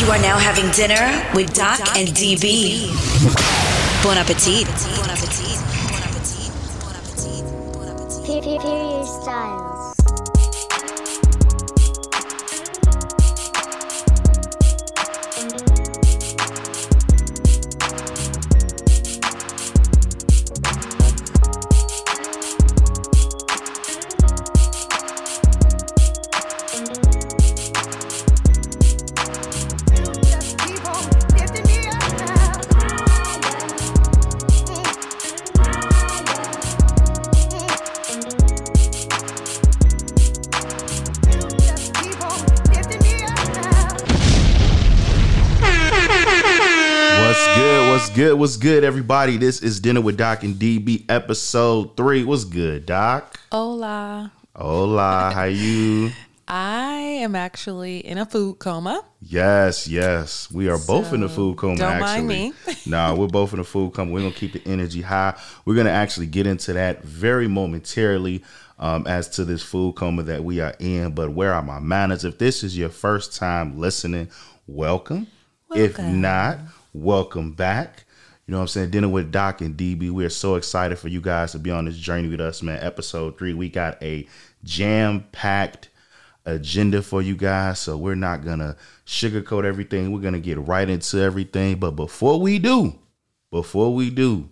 You are now having dinner with Doc and DB. Bon appetit. Bon appetit. Bon appetit. Bon appetit. Bon appetit. Period Styles. Good? What's good? Everybody? This is Dinner with Doc and DB, episode three. What's good, Doc? Hola. Hola, how you? I am actually in a food coma. Yes, yes. We are both in So, food coma. don't actually, mind me. nah, we're both in the food coma. We're gonna keep the energy high. We're gonna actually get into that very momentarily. Um, as to this food coma that we are in, but where are my manners? If this is your first time listening, welcome. If not, welcome back. You know what I'm saying? Dinner with Doc and DB. We are so excited for you guys to be on this journey with us, man. Episode three. We got a jam-packed agenda for you guys. So we're not gonna sugarcoat everything. We're gonna get right into everything. But before we do, before we do,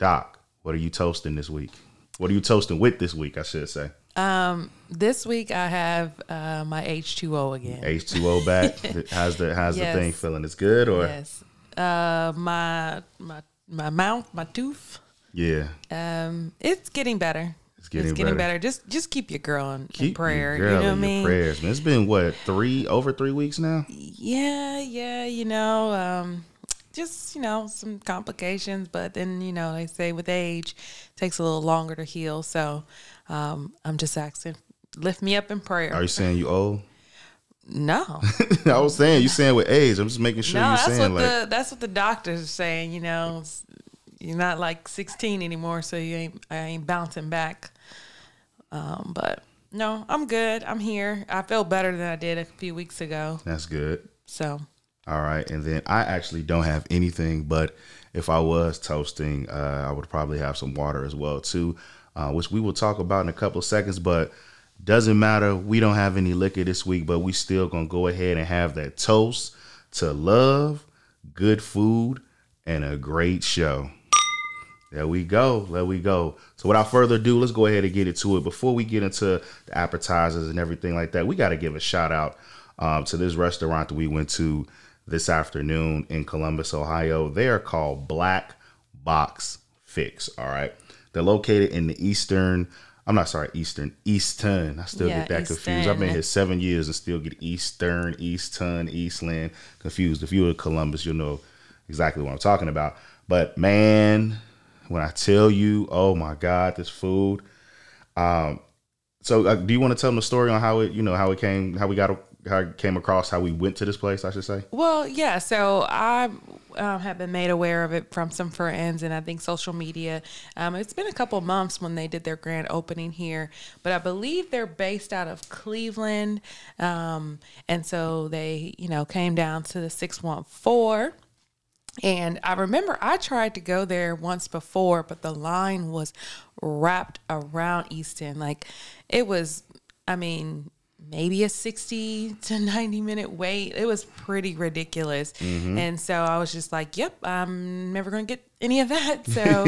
Doc, what are you toasting this week? What are you toasting with this week? I should say. Um, this week I have uh, my H2O again. H2O back. how's the how's Yes. the thing feeling? It's good or Yes. Uh, my my my mouth, my tooth. yeah. Um, it's getting better. It's getting better. better. Just just keep your girl in, in Keep prayer. your girl you know what I mean? prayers, man. It's been what three over three weeks now. Yeah, yeah, you know, um, just you know, some complications, but then you know, they say with age, it takes a little longer to heal. So, um, I'm just asking, lift me up in prayer. Are you saying you old? No, I was saying you saying with age. I'm just making sure no, you're that's saying what like the that's what the doctors are saying. You know, you're not like 16 anymore, so you ain't I ain't bouncing back. Um, but no, I'm good. I'm here. I feel better than I did a few weeks ago. that's good. So, All right, and then I actually don't have anything, but if I was toasting, uh, I would probably have some water as well too, uh, which we will talk about in a couple of seconds. But doesn't matter, we don't have any liquor this week, but we still gonna go ahead and have that toast to love, good food, and a great show. There we go. There we go. So without further ado, let's go ahead and get into it. Before we get into the appetizers and everything like that, we got to give a shout out um, to this restaurant that we went to this afternoon in Columbus, Ohio. They are called Black Box Fix. All right. They're located in the eastern. I'm not sorry, Eastern, Easton. I still Yeah, get that confused. I've been here seven years and still get Eastern, Easton, Eastland confused. If you were in Columbus, you'll know exactly what I'm talking about. But man, when I tell you, oh my God, this food. Um, so uh, do you want to tell them the story on how it, you know, how it came, how we got, how it came across, how we went to this place? I should say. Well, yeah. So I um, have been made aware of it from some friends, and I think social media. Um, it's been a couple months when they did their grand opening here, but I believe they're based out of Cleveland, um, and so they, you know, came down to the six one four. And I remember I tried to go there once before, but the line was wrapped around Easton. Like it was, I mean, maybe a 60 to 90 minute wait. It was pretty ridiculous. And so I was just like, yep, I'm never going to get any of that. So,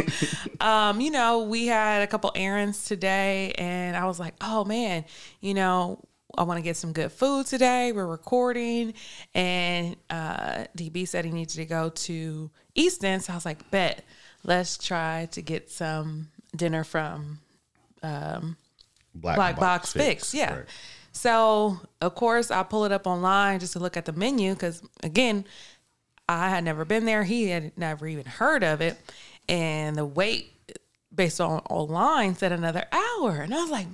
um, you know, we had a couple errands today, and I was like, oh man, you know, I want to get some good food today. We're recording, and uh, DB said he needed to go to Easton. So I was like, bet, let's try to get some dinner from Black Box Fix. Yeah. Right. So, of course, I pull it up online just to look at the menu because, again, I had never been there. He had never even heard of it. And the wait based on online said another hour. And I was like,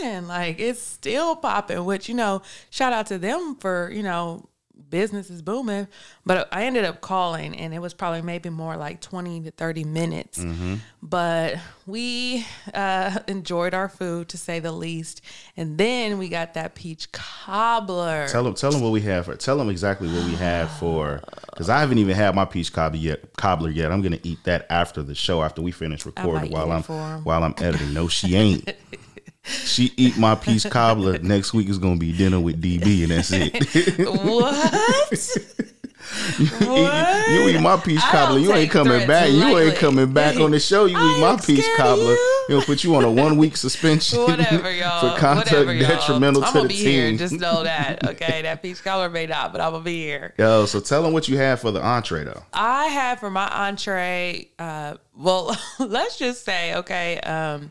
man, like it's still popping, which, you know, shout out to them for, you know, business is booming. But I ended up calling, and it was probably maybe more like twenty to thirty minutes. Mm-hmm. But we uh, enjoyed our food to say the least, and then we got that peach cobbler. Tell them, tell them what we have for. Tell them exactly what we have for. Because I haven't even had my peach cobbler yet. Cobbler yet. I'm gonna eat that after the show. After we finish recording, while I'm while I'm editing. No, she ain't. she eat my peach cobbler. Next week is gonna be dinner with DB, and that's it. what? you, eat, you eat my peach cobbler. You ain't coming back. You ain't coming back on the show. You I eat my peach cobbler. He'll put you on a one week suspension. Whatever, y'all. for conduct Whatever, y'all. detrimental I'm to gonna the be here. team. Just know that. Okay, that peach cobbler may not, but I'm gonna be here. Yo, so tell them what you have for the entree though. I have for my entree, uh, well, let's just say, okay, um,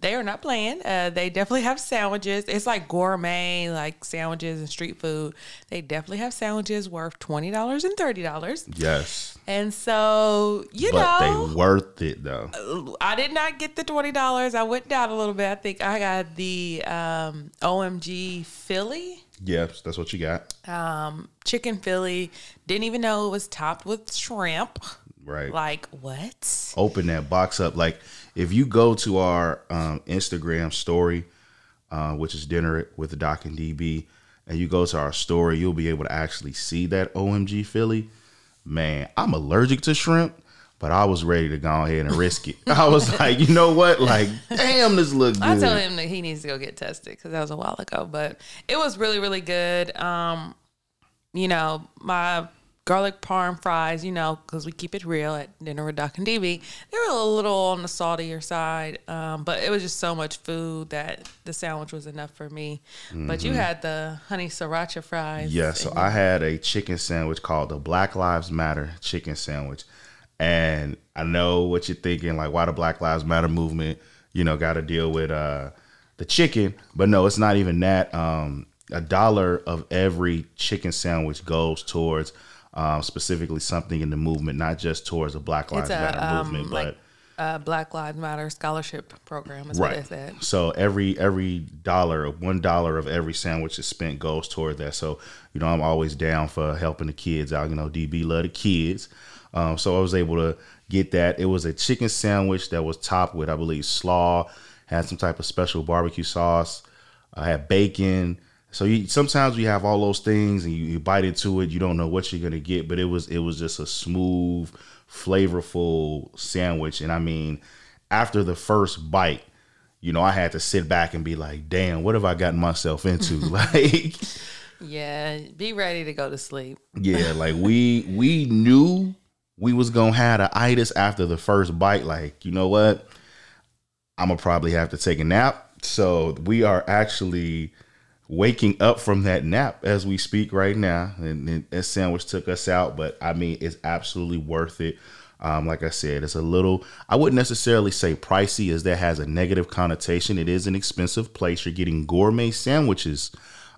they are not playing. Uh, they definitely have sandwiches. It's like gourmet, like sandwiches and street food. They definitely have sandwiches worth twenty dollars and thirty dollars. Yes, And so, you but know, they worth it though. I did not get the twenty dollars. I went down a little bit. I think I got the um, OMG Philly Yes, that's what you got. um, chicken Philly. Didn't even know it was topped with shrimp. Right. Like what? Open that box up. Like if you go to our um, Instagram story, uh, which is dinner with Doc and DB, and you go to our story, you'll be able to actually see that OMG Philly. Man, I'm allergic to shrimp, but I was ready to go ahead and risk it. I was like, you know what? Like, damn, this look good. I tell him that he needs to go get tested because that was a while ago, but it was really, really good. Um, you know, my garlic parm fries, you know, because we keep it real at dinner with Doc and DB, they were a little on the saltier side, um, but it was just so much food that the sandwich was enough for me. But you had the honey sriracha fries. Mm-hmm. Yeah, so I had a chicken sandwich called the Black Lives Matter chicken sandwich. And I know what you're thinking, like why the Black Lives Matter movement, you know, got to deal with uh the chicken, but no, it's not even that. Um a dollar of every chicken sandwich goes towards um, specifically something in the movement, not just towards the Black Lives a, Matter um, movement, like, but uh, Black Lives Matter scholarship program is right. So every every dollar, one dollar of every sandwich is spent goes toward that. So you know, I'm always down for helping the kids out. You know, DB love the kids, um, so I was able to get that. It was a chicken sandwich that was topped with, I believe, slaw, had some type of special barbecue sauce, I had bacon. So you, sometimes you have all those things and you, you bite into it, you don't know what you're gonna get, but it was it was just a smooth, flavorful sandwich. And I mean, after the first bite, you know, I had to sit back and be like, damn, what have I gotten myself into? like, Yeah, be ready to go to sleep. yeah, like we we knew we was gonna have the itis after the first bite. Like, you know what? I'm gonna probably have to take a nap. So we are actually waking up from that nap as we speak right now. And, and that sandwich took us out, but I mean, it's absolutely worth it. Um, like I said, it's a little, I wouldn't necessarily say pricey as that has a negative connotation. It is an expensive place. You're getting gourmet sandwiches,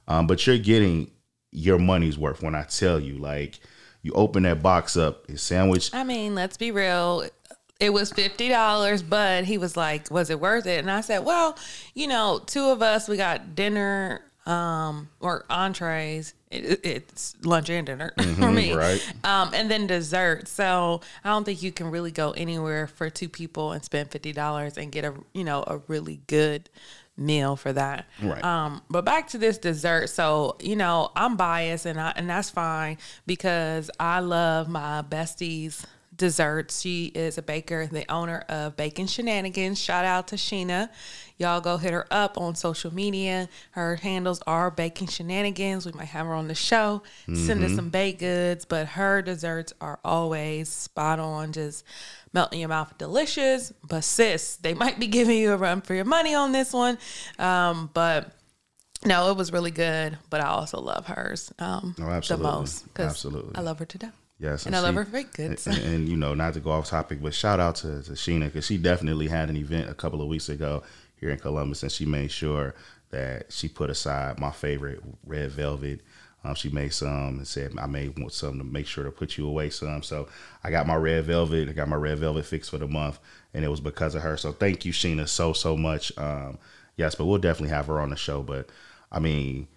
um, but you're getting your money's worth when I tell you, like, you open that box up, it's sandwich. I mean, let's be real. It was fifty dollars, but he was like, "Was it worth it?" And I said, "Well, you know, two of us, we got dinner um or entrees. It, it's lunch and dinner for me, right. Um, and then dessert. So I don't think you can really go anywhere for two people and spend fifty dollars and get a you know a really good meal for that. Right. Um, but back to this dessert. So, you know, I'm biased and I and that's fine because I love my bestie's desserts. She is a baker, the owner of Bacon Shenanigans. Shout out to Sheena. Y'all go hit her up on social media. Her handles are Bacon Shenanigans. We might have her on the show. Send us some baked goods, but her desserts are always spot on, just melt in your mouth, delicious. But sis, they might be giving you a run for your money on this one. Um, but no, it was really good. But I also love hers um, Oh, absolutely. the most. I love her to death. Yes, and I love she- her baked goods. And, and, you know, not to go off topic, but shout out to, to Sheena because she definitely had an event a couple of weeks ago here in Columbus, and she made sure that she put aside my favorite red velvet. Um, she made some and said I may want some to make sure to put you away some. So I got my red velvet. I got my red velvet fixed for the month, and it was because of her. So thank you, Sheena, so so much. Um, yes, but we'll definitely have her on the show. But I mean,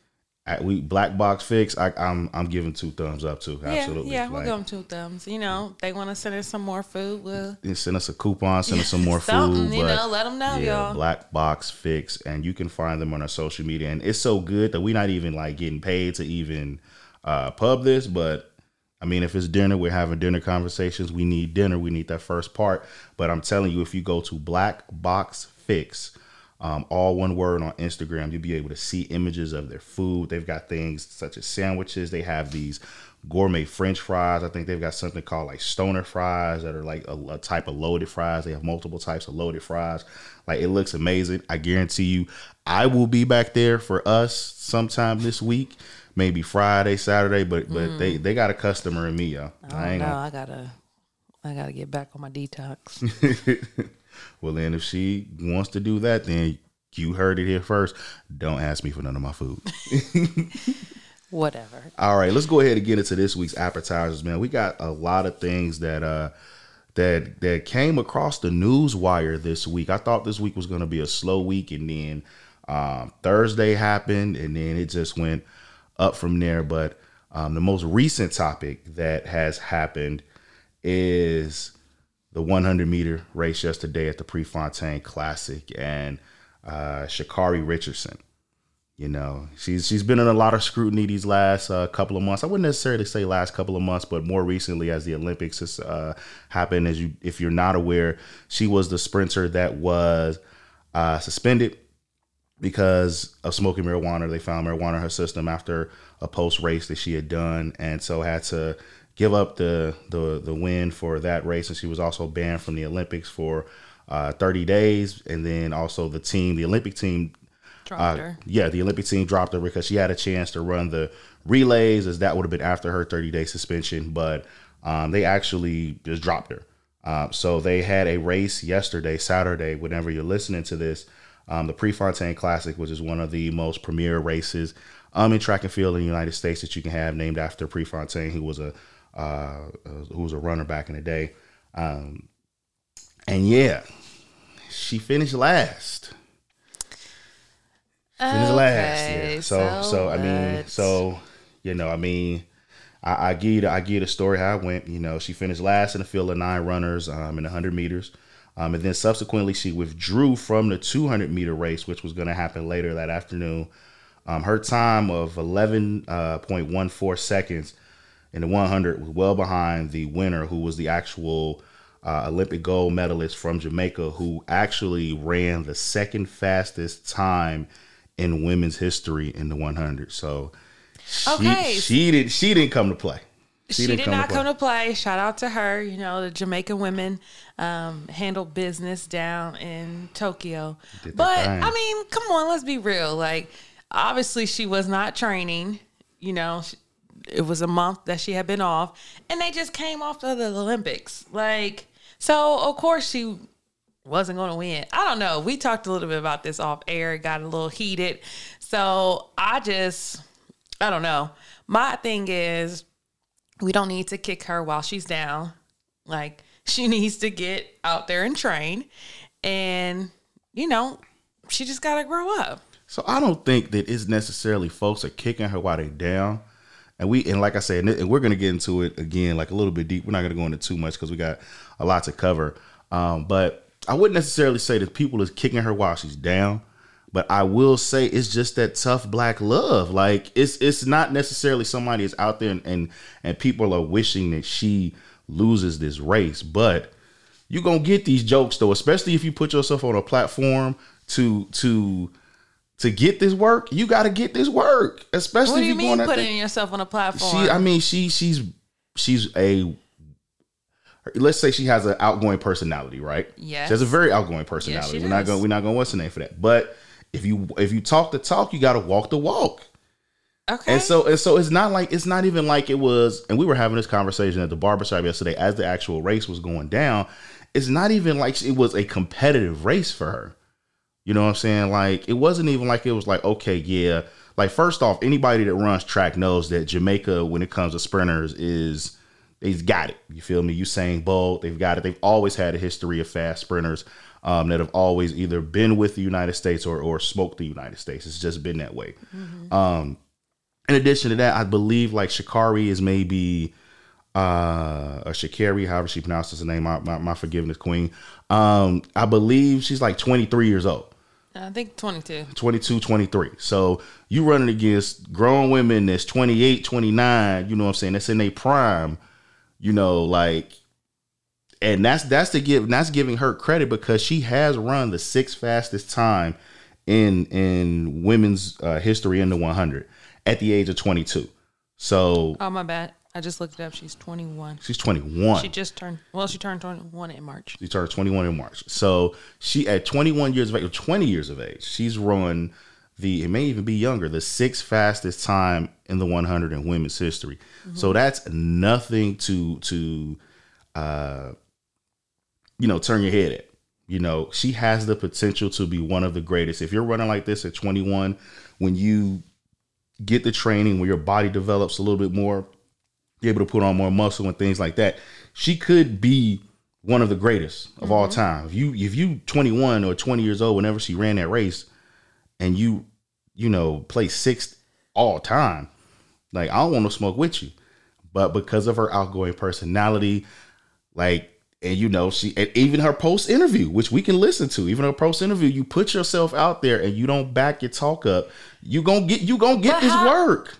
we black box fix. I, I'm I'm giving two thumbs up too. Absolutely. Yeah, yeah, we'll Like, give them two thumbs. You know, they want to send us some more food. We'll Send us a coupon. Send us some more food. you know, let them know, yeah, y'all. Black Box Fix, and you can find them on our social media. And it's so good that we're not even like getting paid to even uh, pub this. But I mean, if it's dinner, we're having dinner conversations. We need dinner. We need that first part. But I'm telling you, if you go to Black Box Fix, um, all one word on Instagram, you'll be able to see images of their food. They've got things such as sandwiches. They have these gourmet French fries. I think they've got something called like stoner fries that are like a, a type of loaded fries. They have multiple types of loaded fries. Like it looks amazing. I guarantee you, I will be back there for us sometime this week, maybe Friday, Saturday. But but they they got a customer in me, yo. I ain't no, gonna, I gotta, I gotta get back on my detox. well then if she wants to do that, then you heard it here first. Don't ask me for none of my food. Whatever. All right, let's go ahead and get into this week's appetizers, man. We got a lot of things that uh that that came across the news wire this week. I thought this week was going to be a slow week, and then um, Thursday happened, and then it just went up from there. But um, the most recent topic that has happened is the 100 meter race yesterday at the Prefontaine Classic, and uh, Sha'Carri Richardson. You know, she's she's been in a lot of scrutiny these last uh, couple of months. I wouldn't necessarily say last couple of months, but more recently as the Olympics has uh, happened. As you, if you're not aware, she was the sprinter that was uh, suspended because of smoking marijuana. They found marijuana in her system after a post race that she had done, and so had to give up the the the win for that race. And she was also banned from the Olympics for uh, 30 days, and then also the team, the Olympic team Dropped uh, her. yeah, the Olympic team dropped her because she had a chance to run the relays, as that would have been after her 30 day suspension, but um, they actually just dropped her. Um, so they had a race yesterday, Saturday, whenever you're listening to this, um, the Prefontaine Classic, which is one of the most premier races um, in track and field in the United States that you can have, named after Prefontaine, who was a uh, who was a runner back in the day. Um, and yeah, she finished last finished last. Yeah. So so, I mean so you know I mean I, I give you the, I give you the story how it went. You know she finished last in the field of nine runners um, in 100 meters. Um, and then subsequently, she withdrew from the 200 meter race, which was going to happen later that afternoon. Um, her time of 11.14 seconds in the 100 was well behind the winner, who was the actual uh, Olympic gold medalist from Jamaica, who actually ran the second fastest time in women's history in the 100. So she, Okay. she did she didn't come to play. She, did not come to play. Shout out to her. You know, the Jamaican women um, handled business down in Tokyo. But thing. I mean, come on, let's be real. Like, obviously, she was not training. You know, she, it was a month that she had been off, and they just came off of the Olympics. Like, so of course she wasn't going to win. I don't know. We talked a little bit about this off air. Got a little heated. So I just, I don't know. My thing is, we don't need to kick her while she's down. Like she needs to get out there and train. And, you know, she just got to grow up. So I don't think that it's necessarily folks are kicking her while they down. And we and like I said, and we're gonna get into it again, like a little bit deep. We're not gonna go into too much because we got a lot to cover. Um, but I wouldn't necessarily say that people is kicking her while she's down. But I will say it's just that tough black love. Like it's it's not necessarily somebody is out there and, and and people are wishing that she loses this race, but you're gonna get these jokes though, especially if you put yourself on a platform to to to get this work, you got to get this work. Especially What do if you you're mean putting the- yourself on a platform? She, I mean, she, she's, she's a. Let's say she has an outgoing personality, right? Yes. she has a very outgoing personality. she we're not going, we're not going. What's the name for that? But if you if you talk the talk, you got to walk the walk. okay. And so and so it's not like it's not even like it was and we were having this conversation at the barbershop yesterday as the actual race was going down. It's not even like it was a competitive race for her. You know what I'm saying? Like it wasn't even like it was like, okay, yeah. Like first off, anybody that runs track knows that Jamaica, when it comes to sprinters, is they've got it. You feel me? Usain Bolt, they've got it. They've always had a history of fast sprinters um, that have always either been with the United States or or smoked the United States. It's just been that way. Um, in addition to that, I believe like Sha'Carri is maybe uh or Sha'Carri, however she pronounces her name, my, my, my forgiveness queen. Um, I believe she's like 23 years old. I think 22. 22, 23. So you running against grown women that's 28, 29, you know what I'm saying? That's in their prime, you know, like and that's that's to give that's giving her credit because she has run the sixth fastest time in in women's uh, history in the 100 at the age of 22. So Oh, my bad. I just looked it up. She's 21. she's 21. She just turned, well, she turned 21 in March. She turned 21 in March. So she at 21 years of age, 20 years of age, she's run the it may even be younger, the sixth fastest time in the 100 in women's history. So that's nothing to to uh you know, turn your head at. You know, she has the potential to be one of the greatest. If you're running like this at 21, when you get the training, when your body develops a little bit more, you're able to put on more muscle and things like that, she could be one of the greatest of all mm-hmm. time. If you if you 21 or 20 years old, whenever she ran that race, and you you know play sixth all time, like I don't want to smoke with you, but because of her outgoing personality, like and you know she and even her post interview which we can listen to even her post interview you put yourself out there and you don't back your talk up. You gonna get you gonna get But this how- work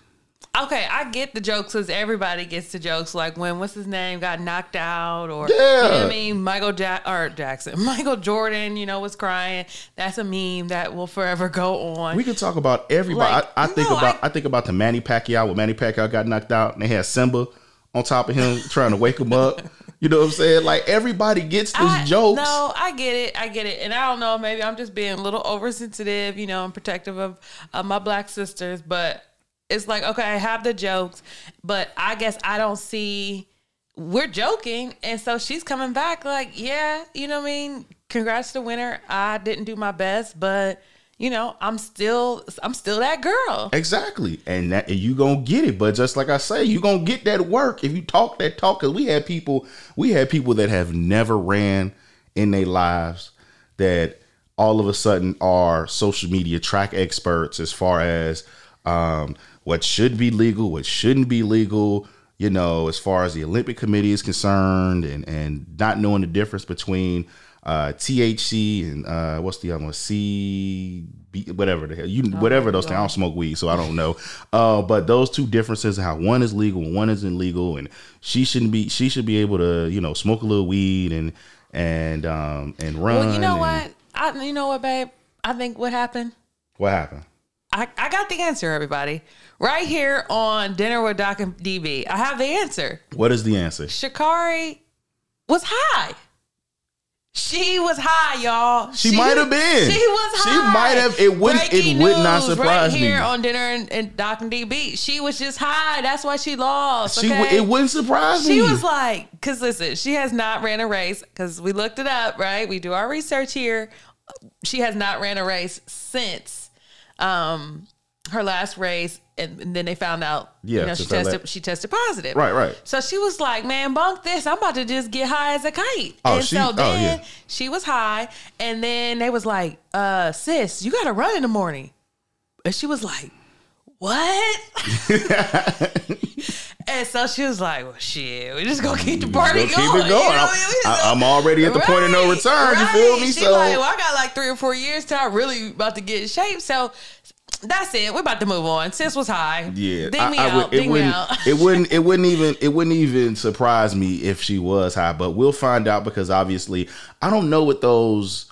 Okay, I get the jokes because everybody gets the jokes. Like when what's his name got knocked out, or you know I mean, Michael Jack or Jackson, Michael Jordan, you know, was crying. That's a meme that will forever go on. we can talk about everybody Like, I, I think no, about I- I, think about the Manny Pacquiao when Manny Pacquiao got knocked out and they had Simba on top of him trying to wake him up you know what I'm saying like everybody gets these I- jokes No, I get it. I get it. And I don't know, maybe I'm just being a little oversensitive, you know, and protective of, of my black sisters. But it's like, okay, I have the jokes, but I guess I don't see we're joking. And so she's coming back like, yeah, you know what I mean? Congrats to the winner. I didn't do my best, but you know, I'm still I'm still that girl. Exactly, and that and you gonna get it. But just like I say, you gonna get that work if you talk that talk. Cause we had people, we had people that have never ran in their lives that all of a sudden are social media track experts as far as um, what should be legal, what shouldn't be legal. You know, as far as the Olympic Committee is concerned, and and not knowing the difference between uh, THC and uh, what's the other one? C, B, whatever the hell you, whatever those things. I don't smoke weed, so I don't know. Uh, but those two differences, how one is legal and one isn't legal, and she shouldn't be. She should be able to, you know, smoke a little weed and and um and run. Well, you know and- what? I you know what, babe? I think what happened? What happened? I, I got the answer, everybody. Right here on Dinner with Doc and DB. I have the answer. What is the answer? Sha'Carri was high. She was high, y'all. She might have been. She was She might have- it wouldn't- it would not surprise right me. here on Dinner and, and Doc and DB. She was just high. That's why she lost. She okay? it wouldn't surprise me. She was like, because listen, she has not ran a race because we looked it up, right? We do our research here. She has not ran a race since um, her last race, and, and then they found out, Yeah, you know, she tested, she tested positive. Right, right. So she was like, "Man, bunk this! I'm about to just get high as a kite." Oh, and she- so oh, then yeah. she was high, and then they was like, "Uh, sis, you got to run in the morning," and she was like, "What?" And so she was like, "Well, shit, we just gonna keep the party Go keep going." it going. You know, I'm- we- we just I- I'm already at the point of no return, you feel me? She So- like, well, I got like three or four years till I really about to get in shape. So that's it. We're about to move on. Sis was high. Yeah, ding me I out. it ding me wouldn't. out. it wouldn't. It wouldn't even. It wouldn't even surprise me if she was high. But we'll find out because obviously, I don't know what those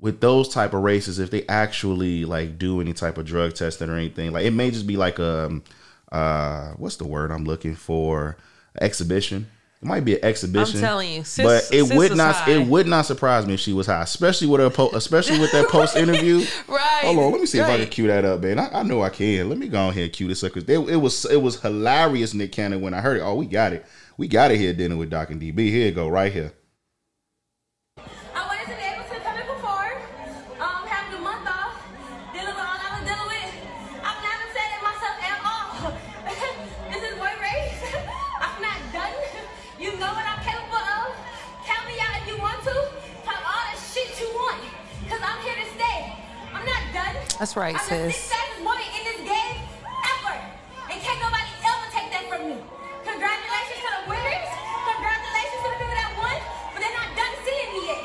with those type of races if they actually like do any type of drug testing or anything. Like it may just be like um uh what's the word I'm looking for exhibition. It might be an exhibition. I'm telling you, sis- but it would not. high. It would not surprise me if she was high, especially with her, po- especially with that post interview. Right. Hold on, let me see if I can cue that up, man. I, I know I can. Let me go ahead and cue this up because it was it was hilarious, Nick Cannon, when I heard it. Oh, we got it. We got it here dinner with Doc and DB. Here you go, right here. That's right, I'm sis. The woman in this game ever, and can't nobody ever take that from me. Congratulations to the winners. Congratulations to the people that won, but they're not done seeing me yet.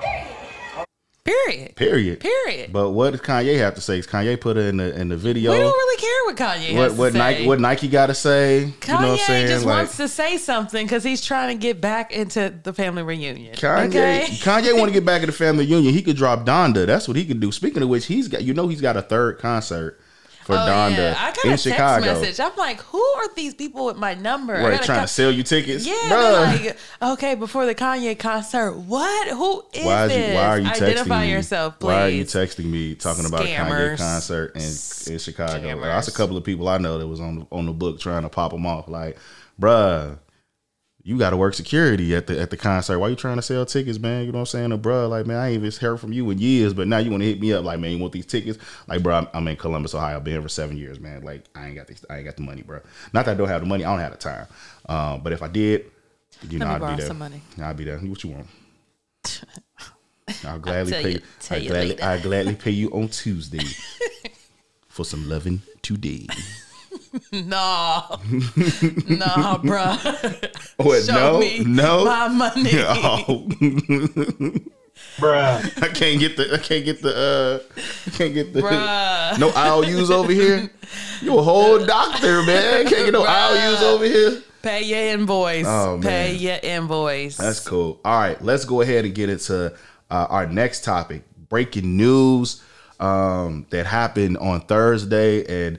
Period. Period. Period. Period. But what does Kanye have to say? Is Kanye put it in the in the video. We don't really what Kanye what what. Nike what Nike got to say? Kanye you know what I'm saying? just Like, wants to say something because he's trying to get back into the family reunion. Kanye, Okay. Kanye want to get back in the family reunion. He could drop Donda. That's what he could do. Speaking of which, he's got you know he's got a third concert for Oh, Donda yeah. I got in a text Chicago. message. I'm like, who are these people with my number? Right, trying co- to sell you tickets. Yeah, like, okay, before the Kanye concert. What? Who is why, is this? you, why are you texting Identify me? yourself, please. Why are you texting me talking about a Kanye concert in, in Chicago? Scammers. That's a couple of people I know that was on on the book trying to pop them off. Like, bruh, you got to work security at the at the concert. Why you trying to sell tickets, man? You know what I'm saying? Bruh, like, man, I ain't even heard from you in years, but now you want to hit me up, like, man, you want these tickets? Like, bro, I'm, I'm in Columbus, Ohio. I've been here for seven years, man. Like, I ain't got these, I ain't got the money, bro. Not that I don't have the money, I don't have the time. Um, but if I did, you know, me I'd be there. some money. I'd be there. What you want? I'll gladly tell pay you- I you gladly. I gladly pay you on Tuesday for some loving today. No, no, bro. What? Show no, me no. my money. Oh. Bruh. I can't get the. I can't get the. uh I can't get the. Bruh. No IOUs over here. You a whole doctor, man. Can't get no IOUs over here. Pay your invoice. Oh. Pay your invoice. That's cool. All right, let's go ahead and get into uh, our next topic. Breaking news um, that happened on Thursday, and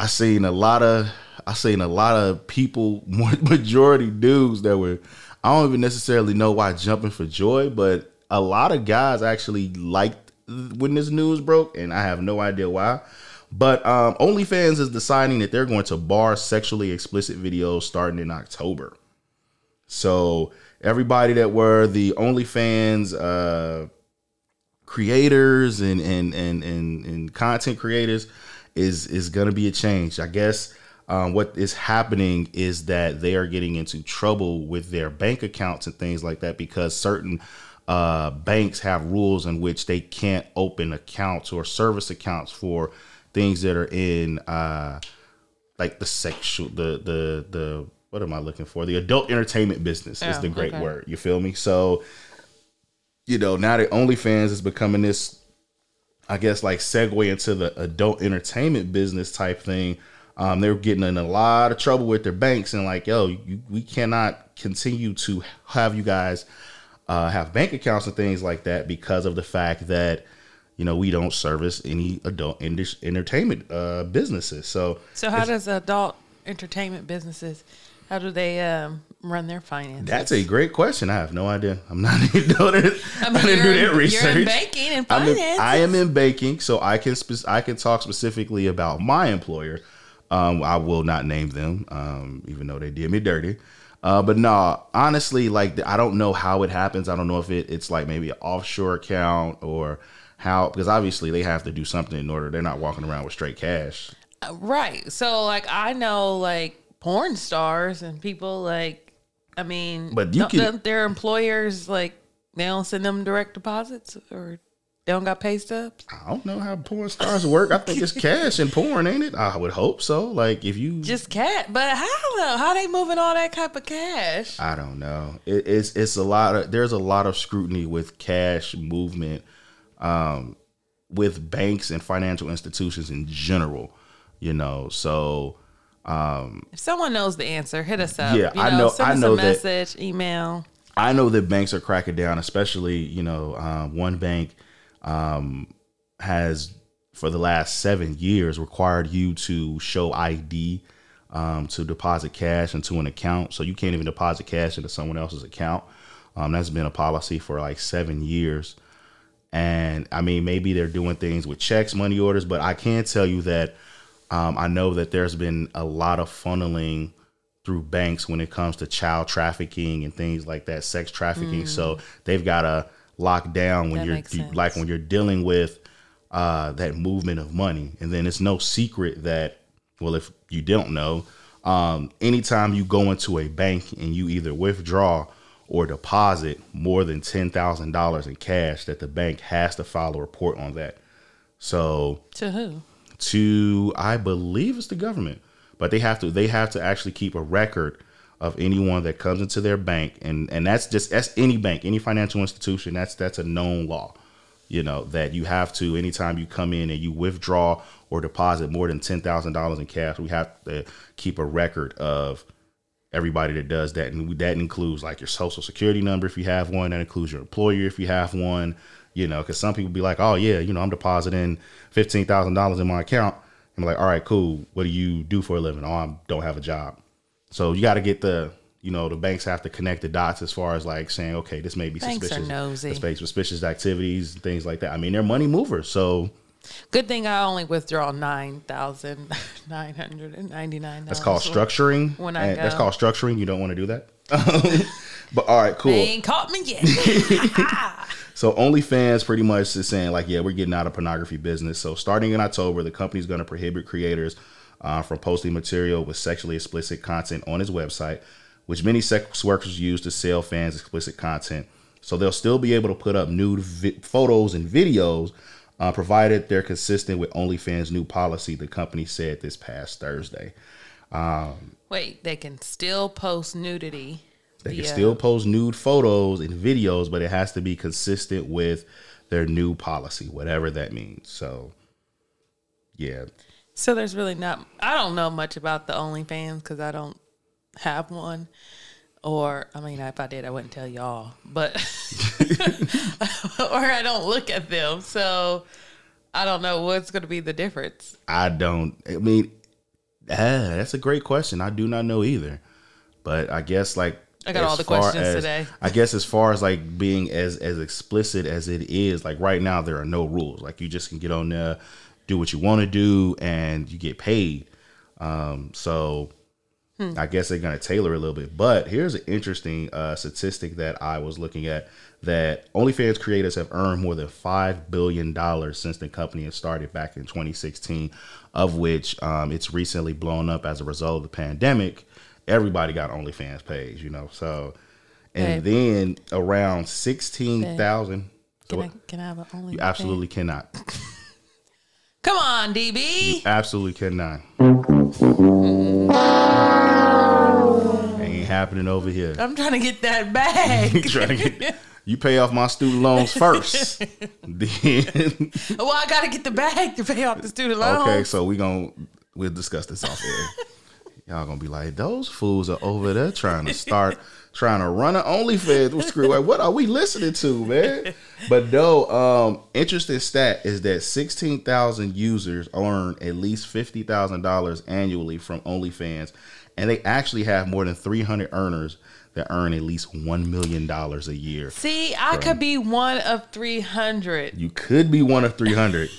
I seen a lot of I seen a lot of people, majority dudes that were. I don't even necessarily know why jumping for joy, but a lot of guys actually liked when this news broke, and I have no idea why. But um, OnlyFans is deciding that they're going to bar sexually explicit videos starting in October. So everybody that were the OnlyFans uh, creators and and, and and and content creators is is gonna be a change. I guess um, what is happening is that they are getting into trouble with their bank accounts and things like that because certain uh, banks have rules in which they can't open accounts or service accounts for things that are in uh, like the sexual the the the what am I looking for? The adult entertainment business is Oh, the great okay. word. You feel me? So, you know, now that OnlyFans is becoming this, I guess, like segue into the adult entertainment business type thing. Um, they're getting in a lot of trouble with their banks and like, yo, you, we cannot continue to have you guys uh, have bank accounts and things like that because of the fact that you know we don't service any adult entertainment uh, businesses. So, so how does adult entertainment businesses? How do they um, run their finances? That's a great question. I have no idea. I'm not even doing it. I, I didn't do that research. You're in banking and I'm in- finance. I am in banking, so I can spe- I can talk specifically about my employer. Um, I will not name them, um, even though they did me dirty. Uh, but no, honestly, like I don't know how it happens. I don't know if it, it's like maybe an offshore account or how because obviously they have to do something in order. They're not walking around with straight cash. Right. So like I know like porn stars and people like I mean But you can- their employers like they don't send them direct deposits or they don't got pay stubs. I don't know how porn stars work. I think it's cash and porn, ain't it? I would hope so. Like if you Just cat but how though? How they moving all that type of cash? I don't know. It, it's it's a lot of there's a lot of scrutiny with cash movement, um, with banks and financial institutions in general. You know, so If someone knows the answer, hit us up. Yeah, you I know- Send I us know a that- message, email. I know that banks are cracking down, especially you know um, one bank um, has for the last seven years required you to show ID um, to deposit cash into an account. So you can't even deposit cash into someone else's account. Um, that's been a policy for like seven years. And I mean, maybe they're doing things with checks, money orders, but I can tell you that um, I know that there's been a lot of funneling through banks when it comes to child trafficking and things like that, sex trafficking. So they've got to lock down when That you're like when you're dealing with uh, that movement of money. And then it's no secret that, well, if you don't know, um, anytime you go into a bank and you either withdraw or deposit more than ten thousand dollars in cash, that the bank has to file a report on that. So To who? To I believe it's the government, but they have to they have to actually keep a record of anyone that comes into their bank, and and that's just that's any bank, any financial institution. That's that's a known law. you know, that you have to anytime you come in and you withdraw or deposit more than ten thousand dollars in cash, we have to keep a record of everybody that does that, and that includes like your social security number if you have one. That includes your employer if you have one. You know, because some people be like, "Oh yeah, you know, I'm depositing fifteen thousand dollars in my account." I'm like, "All right, cool. What do you do for a living?" "Oh, I don't have a job." So you got to get the you know the banks have to connect the dots as far as like saying, okay, this may be Banks are suspicious, nosy. suspicious, suspicious activities, things like that. I mean, they're money movers, so Good thing I only withdraw nine thousand nine hundred and ninety nine. that's called structuring. when I and That's called structuring. You don't want to do that. but all right, cool. They ain't caught me yet. So OnlyFans pretty much is saying like, yeah, we're getting out of pornography business. So starting in October, the company's going to prohibit creators uh, from posting material with sexually explicit content on its website, which many sex workers use to sell fans explicit content. So they'll still be able to put up nude vi- photos and videos, uh, provided they're consistent with OnlyFans' new policy. The company said this past Thursday. Wait, they can still post nudity. They can via- still post nude photos and videos, but it has to be consistent with their new policy, whatever that means. So, yeah, So there's really not. I don't know much about the OnlyFans because I don't have one. Or I mean, if I did, I wouldn't tell y'all. But or I don't look at them, so I don't know what's going to be the difference. I don't. I mean, ah, that's a great question. I do not know either, but I guess like I got all the questions as- today. I guess as far as like being as as explicit as it is, like right now there are no rules. Like you just can get on there, do what you want to do, and you get paid. Um, so Hmm. I guess they're gonna tailor a little bit. But here's an interesting uh, statistic that I was looking at that OnlyFans creators have earned more than five billion dollars since the company has started back in 2016, of which um, it's recently blown up as a result of the pandemic. Everybody got OnlyFans page, you know. So, and then around sixteen thousand. Can I can I have an OnlyFans? You absolutely cannot. Come on, DB. Absolutely cannot. Ain't happening over here. I'm trying to get that bag. trying to get you pay off my student loans first. then well, I got to get the bag to pay off the student loan. okay, so we gonna we'll discuss this off air. Y'all gonna be like, those fools are over there trying to start trying to run an OnlyFans with screw. Like, what are we listening to, man? But no, um, interesting stat is that sixteen thousand users earn at least fifty thousand dollars annually from OnlyFans, and they actually have more than three hundred earners that earn at least one million dollars a year. See, I could be one of 300. You could be one of three hundred,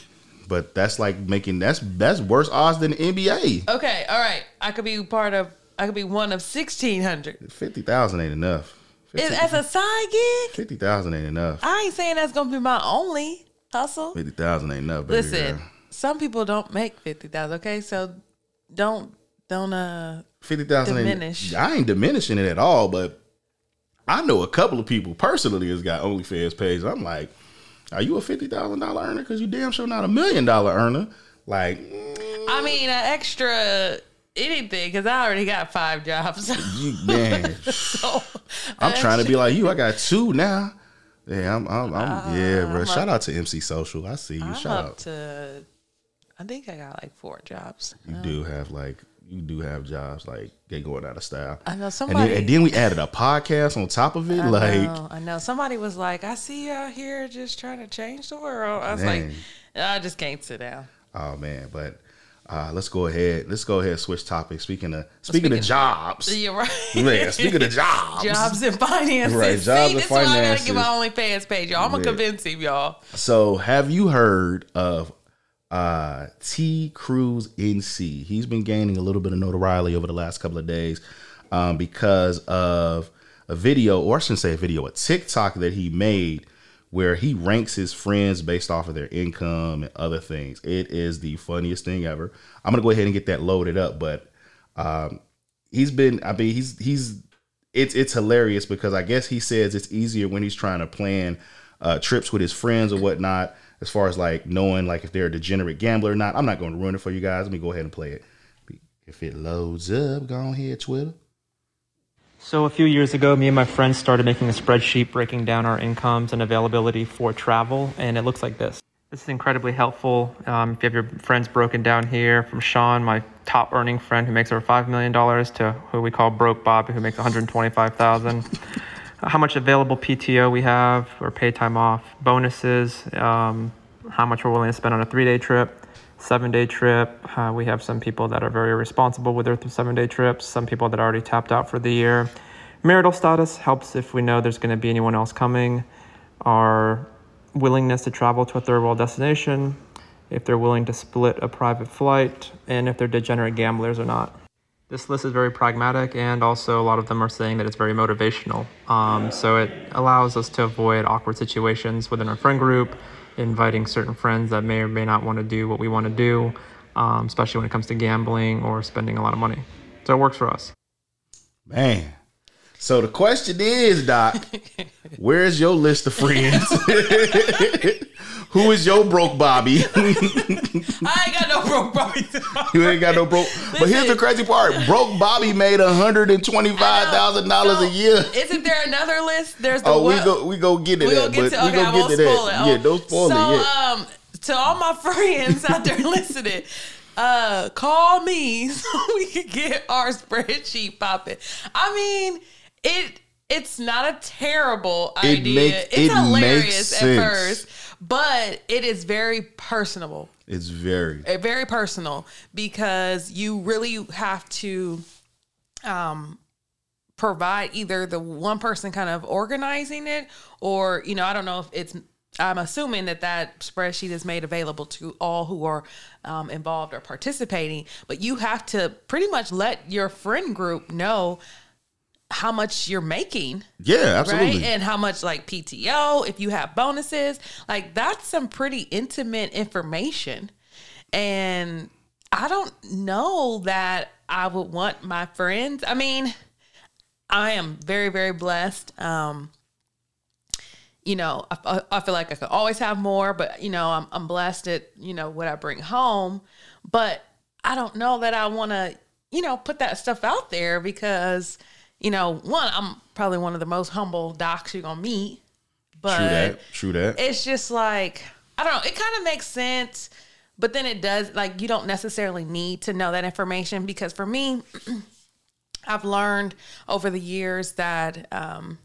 but that's like making that's that's worse odds than the NBA. Okay, all right. I could be part of. I could be one of 1600. Fifty thousand ain't enough. Is as a side gig? Fifty thousand ain't enough. I ain't saying that's gonna be my only hustle. Fifty thousand ain't enough. Baby Listen, girl. some people don't make fifty thousand. Okay, so don't don't uh. fifty thousand. diminish. I ain't diminishing it at all, but I know a couple of people personally has got OnlyFans pages. I'm like, are you a fifty thousand dollar earner? Because you damn sure not a million dollar earner. Like, mm, I mean, an extra anything because I already got five jobs. you man, so I'm trying to be like you. I got two now. Yeah, I'm, I'm, I'm yeah, bro. Uh, I'm Shout up- out to MC Social. I see you. I'm Shout out. to. I think I got like four jobs. You do have like you do have jobs like they going out of style. I know And then, somebody. and then we added a podcast on top of it. I like, know, I know. Somebody was like, "I see you out here just trying to change the world." I was Dang. like, "I just can't sit down." oh man, but uh, let's go ahead. Let's go ahead switch topics. Speaking of speaking, of Speaking- jobs, You're right. man. Speaking of jobs, jobs and finances. Right, See, jobs and this is why I gotta get my OnlyFans page, y'all. I'm gonna convince him, y'all. So, have you heard of uh, T Cruz NC? He's been gaining a little bit of notoriety over the last couple of days um, because of a video, or I shouldn't say a video, a TikTok that he made where he ranks his friends based off of their income and other things. It is the funniest thing ever. I'm gonna go ahead and get that loaded up, but um, he's been. I mean, he's he's it's it's hilarious because I guess he says it's easier when he's trying to plan uh, trips with his friends or whatnot, as far as like knowing like if they're a degenerate gambler or not. I'm not going to ruin it for you guys. Let me go ahead and play it. If it loads up, go ahead, Twitter. So a few years ago, me and my friends started making a spreadsheet breaking down our incomes and availability for travel, and it looks like this. This is incredibly helpful. Um, if you have your friends broken down here, from Sean, my top earning friend who makes over five million dollars, to who we call Broke Bobby, who makes one hundred twenty-five thousand. How much available PTO we have or paid time off, bonuses, um, how much we're willing to spend on a three-day trip, seven-day trip. Uh, we have some people that are very responsible with their th- seven-day trips. Some people that already tapped out for the year. Marital status helps if we know there's going to be anyone else coming. Our willingness to travel to a third world destination, if they're willing to split a private flight, and if they're degenerate gamblers or not. This list is very pragmatic, and also a lot of them are saying that it's very motivational. Um, so it allows us to avoid awkward situations within our friend group, inviting certain friends that may or may not want to do what we want to do, um, especially when it comes to gambling or spending a lot of money. So it works for us. Man. So the question is, Doc, where's your list of friends? Who is your broke Bobby? I ain't got no broke Bobby. you ain't got no broke. But here's the crazy part: broke Bobby made hundred and twenty five thousand dollars a year. Isn't there another list? There's the Oh, we go we go get to we that, get to we okay, gonna I get won't to spoil that. it. Yeah, don't spoil so, it. Yeah. um, to all my friends out there listening, uh, call me so we can get our spreadsheet popping. I mean, it it's not a terrible It idea. make- it's it hilarious makes at first, but it is very personable. It's very. Uh, very personal because you really have to um provide either the one person kind of organizing it or you know i don't know if it's i'm assuming that that spreadsheet is made available to all who are um, involved or participating but you have to pretty much let your friend group know how much you're making yeah, absolutely. right? And how much like PTO, if you have bonuses, like that's some pretty intimate information. And I don't know that I would want my friends. I mean, I am very, very blessed. Um, you know, I, I feel like I could always have more, but you know, I'm, I'm blessed at, you know, what I bring home. But I don't know that I want to, you know, put that stuff out there because, you know, one, I'm probably one of the most humble docs you're going to meet. But True that. True that. it's just like I don't know. It kind of makes sense, but then it does like you don't necessarily need to know that information because for me, I've learned over the years that um,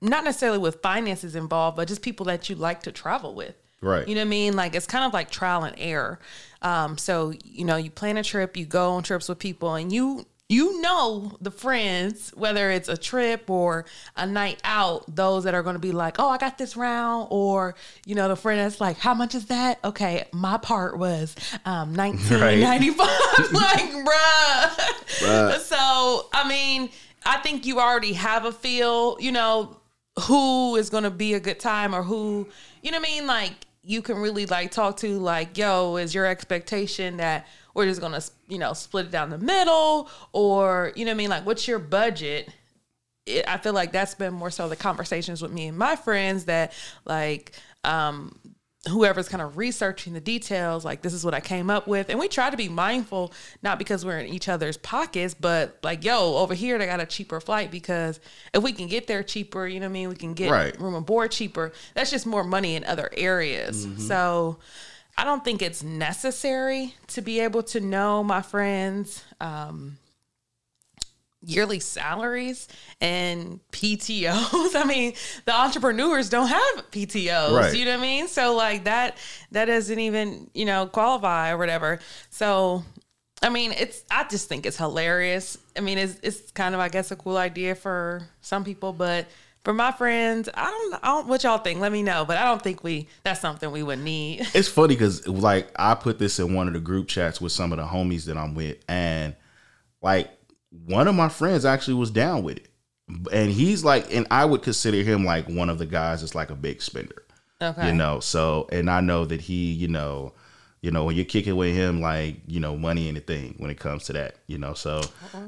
not necessarily with finances involved, but just people that you like to travel with. Right. You know what I mean? Like it's kind of like trial and error. Um, so you know, you plan a trip, you go on trips with people, and you you know the friends, whether it's a trip or a night out, those that are going to be like, "Oh, I got this round," or you know, the friend that's like, "How much is that?" Okay, my part was um, nineteen ninety five. like, bruh. Bruh. So I mean, I think you already have a feel. You know, who is going to be a good time or who, you know what I mean? Like you can really like talk to like, yo, is your expectation that we're just going to, you know, split it down the middle or, you know what I mean? Like what's your budget? It, I feel like that's been more so the conversations with me and my friends that like, um, whoever's kind of researching the details, like this is what I came up with. And we try to be mindful, not because we're in each other's pockets, but like, yo, over here they got a cheaper flight because if we can get there cheaper, you know what I mean? We can get Right. room and board cheaper. That's just more money in other areas. So I don't think it's necessary to be able to know my friends. Um, yearly salaries and PTOs. I mean, the entrepreneurs don't have PTOs. Right. You know what I mean? So like that that doesn't even, you know, qualify or whatever. So I mean, it's I just think it's hilarious. I mean, it's it's kind of I guess a cool idea for some people, but for my friends, I don't, I don't what y'all think. Let me know, but I don't think we that's something we would need. it's funny because like I put this in one of the group chats with some of the homies that I'm with, and like one of my friends actually was down with it, and he's like, and I would consider him like one of the guys that's like a big spender, Okay. you know. So, and I know that he, you know, you know, when you're kicking with him, like you know, money ain't a thing when it comes to that, you know. So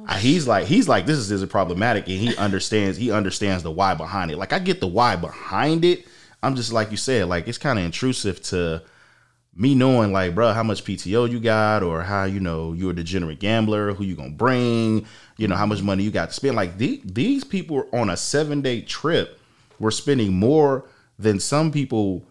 I- he's like, he's like, this is, this is problematic, and he understands, he understands the why behind it. Like I get the why behind it. I'm just like you said, like it's kind of intrusive to me knowing like, bro, how much PTO you got, or how you know you're a degenerate gambler, who you gonna bring, you know how much money you got to spend. Like the, these people on a seven day trip were spending more than some people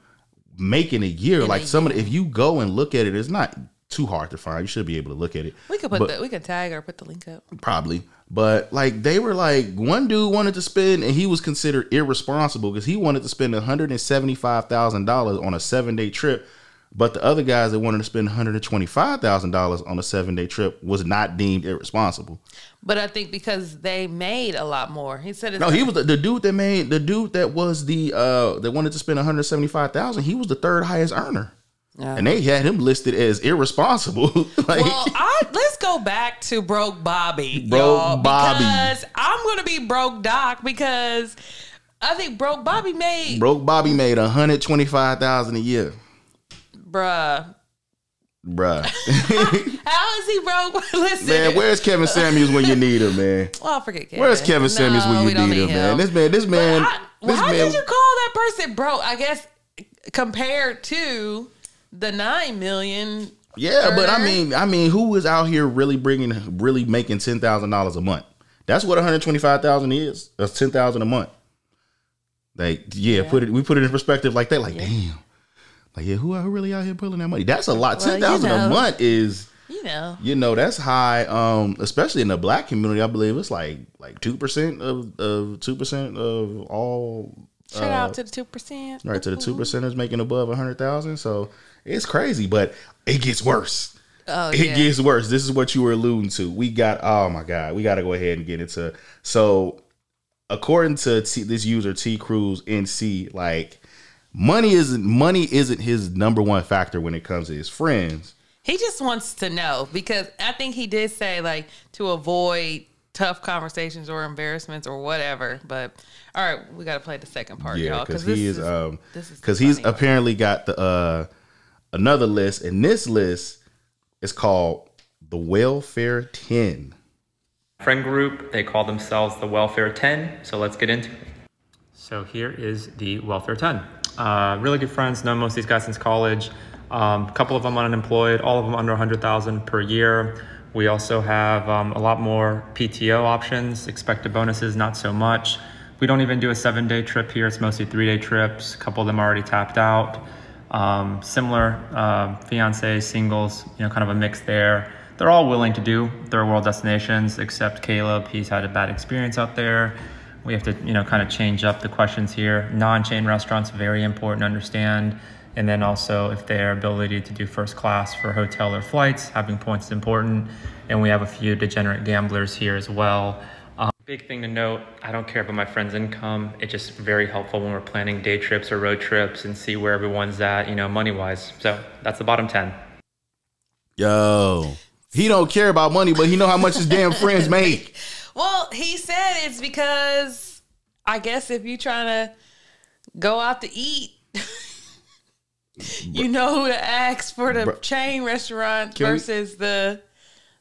make in a year. In like a some of the, if you go and look at it, it's not too hard to find. You should be able to look at it. We could put But- the, we could tag or put the link up. probably. But like they were like one dude wanted to spend and he was considered irresponsible because he wanted to spend one hundred and seventy five thousand dollars on a seven day trip. But the other guys that wanted to spend one hundred and twenty five thousand dollars on a seven day trip was not deemed irresponsible. But I think because they made a lot more. He said it's No, he was the, the dude that made the dude that was the uh that wanted to spend one hundred seventy five thousand. He was the third highest earner, Yeah. and they had him listed as irresponsible. like, Well, I, let's go back to broke Bobby, Broke Bobby. because I'm gonna be broke Doc because I think broke Bobby made, broke Bobby made one hundred twenty five thousand a year, bruh. bruh. How is he broke? Listen, Man, where's Kevin Samuels when you need him, man? Well, I'll oh, forget Kevin. Where's Kevin Samuels when you don't need him, man? This man, this man, I- this how man. did you call that person broke? I guess compared to the nine million. yeah, but I mean, I mean, who is out here really bringing, really making ten thousand dollars a month? That's what one hundred twenty five thousand is. That's ten thousand a month. Like, yeah, put it. We put it in perspective like that. Like, damn. Like, yeah, who, who really out here pulling that money? That's a lot. Well, Ten you thousand a month is. You know, You know that's high, um, especially in the black community. I believe it's like like two percent of of two percent of all shout out to the two percent. right to the two percenters making above a hundred thousand. So it's crazy, but it gets worse. Oh It yeah. gets worse. This is what you were alluding to. We got oh my god, we got to go ahead and get into so according to T, this user T Cruz NC, like money isn't money isn't his number one factor when it comes to his friends. He just wants to know because I think he did say like to avoid tough conversations or embarrassments or whatever. But all right, we got to play the second part, Yeah, y'all, because he is, um this is because he's funny. apparently got the uh another list, and this list is called the Welfare Ten. friend group. They call themselves the Welfare 10. So let's get into it. So here is the Welfare 10. Uh, really good friends. Known most of these guys since college. Um, a couple of them unemployed. All of them under 100,000 per year. We also have um, a lot more PTO options. Expected bonuses, not so much. We don't even do a seven-day trip here. It's mostly three-day trips. A couple of them already tapped out. Um, similar uh, fiance, singles, you know, kind of a mix there. They're all willing to do third world destinations, except Caleb. He's had a bad experience out there. We have to, you know, kind of change up the questions here. Non-chain restaurants, very important to understand. And then also, if their ability to do first class for hotel or flights, having points is important. And we have a few degenerate gamblers here as well. Um, big thing to note I don't care about my friend's income. It's just very helpful when we're planning day trips or road trips and see where everyone's at, you know, money wise. So that's the bottom 10. Yo, he don't care about money, but he know how much his damn friends make. Well, he said it's because I guess if you're trying to go out to eat, you know who to ask for the Bruh. chain restaurant Can we- versus the.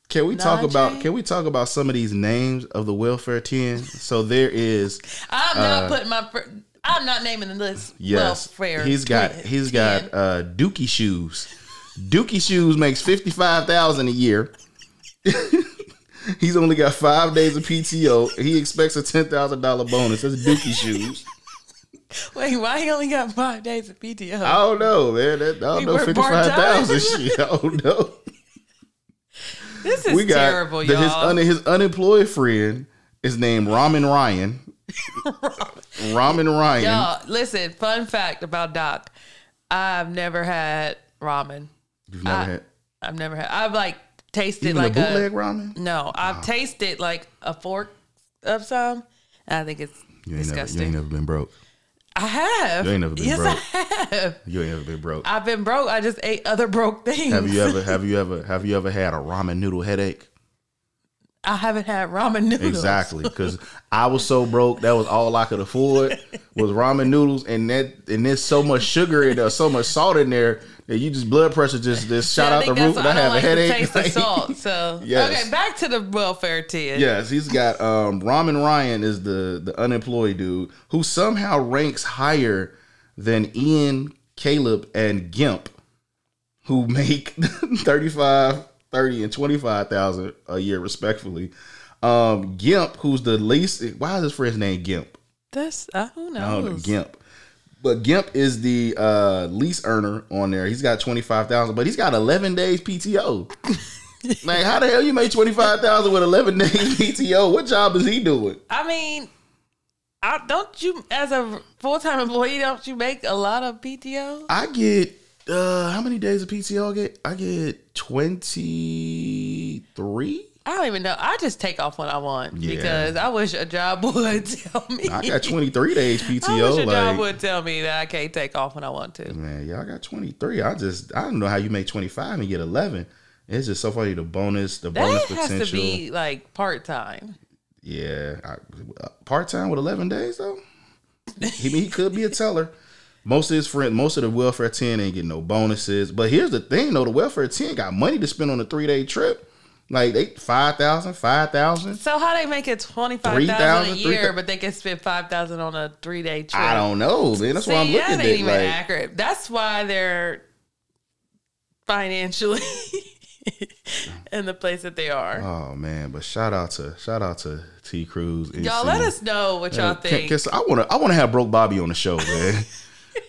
Can we talk about? Non-chain? Can we talk about some of these names of the welfare ten? So there is I'm not putting my. fr- I'm not naming the list. Uh, yes, welfare he's got twin- he's ten. got uh, Dookie shoes. Dookie shoes makes fifty five thousand a year. He's only got five days of PTO. He expects a ten thousand dollar bonus. That's Dookie shoes. Wait, why he only got five days of PTO? I don't know, man. That, I don't know fifty five thousand shit. I don't know. this is we got terrible, the- his, un, his unemployed friend is named Ramen Ryan. Ramen Ryan. Y'all, listen. Fun fact about Doc: I've never had ramen. You've never I- had I've never had. I've like tasted even like a bootleg ramen. No, I've tasted like a fork of some. And I think it's You ain't, never, disgusting. you ain't never been broke. I have. You ain't never been yes, broke. I have. You ain't never been broke. I've been broke. I just ate other broke things. Have you ever have you ever have you ever had a ramen noodle headache? I haven't had ramen noodles. Exactly, because I was so broke that was all I could afford was ramen noodles, and that and there's so much sugar and there's so much salt in there you just blood pressure just just shot out the roof, and I why have don't a headache. like The taste of salt. So Yes. okay, back to the welfare ten. Yes, he's got um Ramen Ryan is the the unemployed dude who somehow ranks higher than Ian, Caleb, and Gimp who make 35, 30, and 25,000 a year respectfully. Um, Gimp, who's the least, why is his friend's name Gimp? That's uh, who I don't know, knows. Gimp. But Gimp is the uh, least earner on there. He's got 25,000, but he's got 11 days PTO. like, how the hell you make 25,000 with 11 days PTO? What job is he doing? I mean, I, don't you as a full time employee don't you make a lot of PTO? I get uh how many days of PTO I get? I get 23. I don't even know. I just take off when I want Yeah. because I wish a job would tell me. I got 23 days PTO. I wish a job would tell me that I can't take off when I want to. man, y'all got 23. I just I don't know how you make 25 and get 11. It's just so funny the bonus, the bonus That has potential. to be like part time. Yeah, part time with eleven days though. he he could be a teller. Most of his friends, most of the welfare ten ain't getting no bonuses. But here's the thing though, the welfare ten got money to spend on a three day trip. Like they 5,000, 5,000. So how they make it twenty five thousand 3,000, thousand a year, 3,000? but they can spend five thousand on a three day trip? I don't know, man. That's See, why I'm looking that at. even Like, accurate. That's why they're financially in the place that they are. oh man, but shout out to shout out to T Cruz. y'all let us know what y'all Can- think. can- I wanna I wanna have Broke Bobby on the show, man.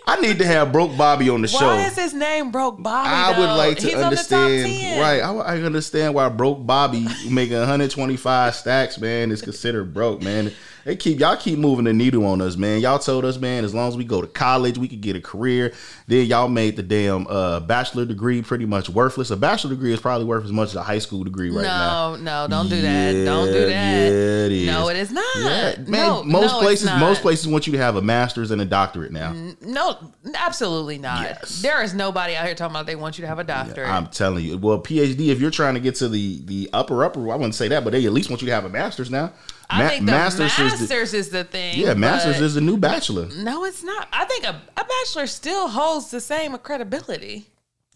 I need to have Broke Bobby on the show. Why is his name Broke Bobby? I would like to He's understand. on the top 10. Right, I, I understand why broke Bobby making 125 stacks, man, is considered broke, man. They keep y'all keep moving the needle on us, man. Y'all told us, man, as long as we go to college, we could get a career. Then y'all made the damn uh, bachelor degree pretty much worthless. A bachelor degree is probably worth as much as a high school degree right now. no, no, don't do that. Don't do that. yeah, it. No, it is not. Yeah, man. no, most no, places, most places want you to have a master's and a doctorate now. No, absolutely not. Yes. There is nobody out here talking about they want you to have a doctorate. I'm telling you. Well, PhD, if you're trying to get to the the upper upper, I wouldn't say that, but they at least want you to have a master's now. I Ma- think the masters masters, is is, the, thing. yeah, masters is the new bachelor. No, it's not. I think a, a bachelor still holds the same credibility.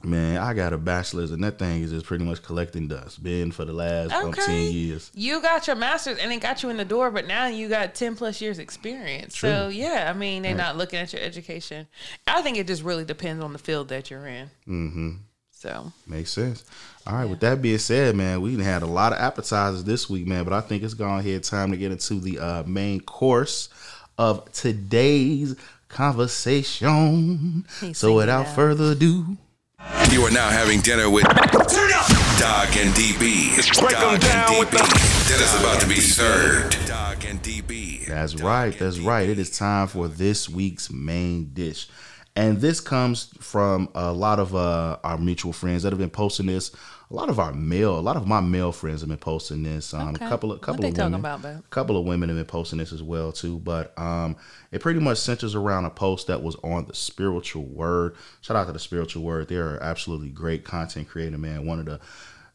Man, I got a bachelor's, and that thing is just pretty much collecting dust. Been for the last um, Okay. ten years. You got your master's and it got you in the door, but now you got 10 plus years experience. So, yeah, I mean, they're not looking at your education. I think it just really depends on the field that you're in. Mm-hmm. So, Makes sense. All right. With that being said, man, we had a lot of appetizers this week, man. But I think it's gone ahead time to get into the uh, main course of today's conversation. He's So without now. further ado, You are now having dinner with Doc and DB. break 'em Doc down and with DB. the- Dinner's about to be served. Doc and DB. That's Doc right. That's DB. right. It is time for this week's main dish. And this comes from a lot of uh, our mutual friends that have been posting this. A lot of our male, a lot of my male friends have been posting this. Um, Okay. A couple of couple of women, about, a couple of women have been posting this as well too. But um, it pretty much centers around a post that was on the spiritual word. Shout out to the spiritual word. They are absolutely great content creator, man. One of the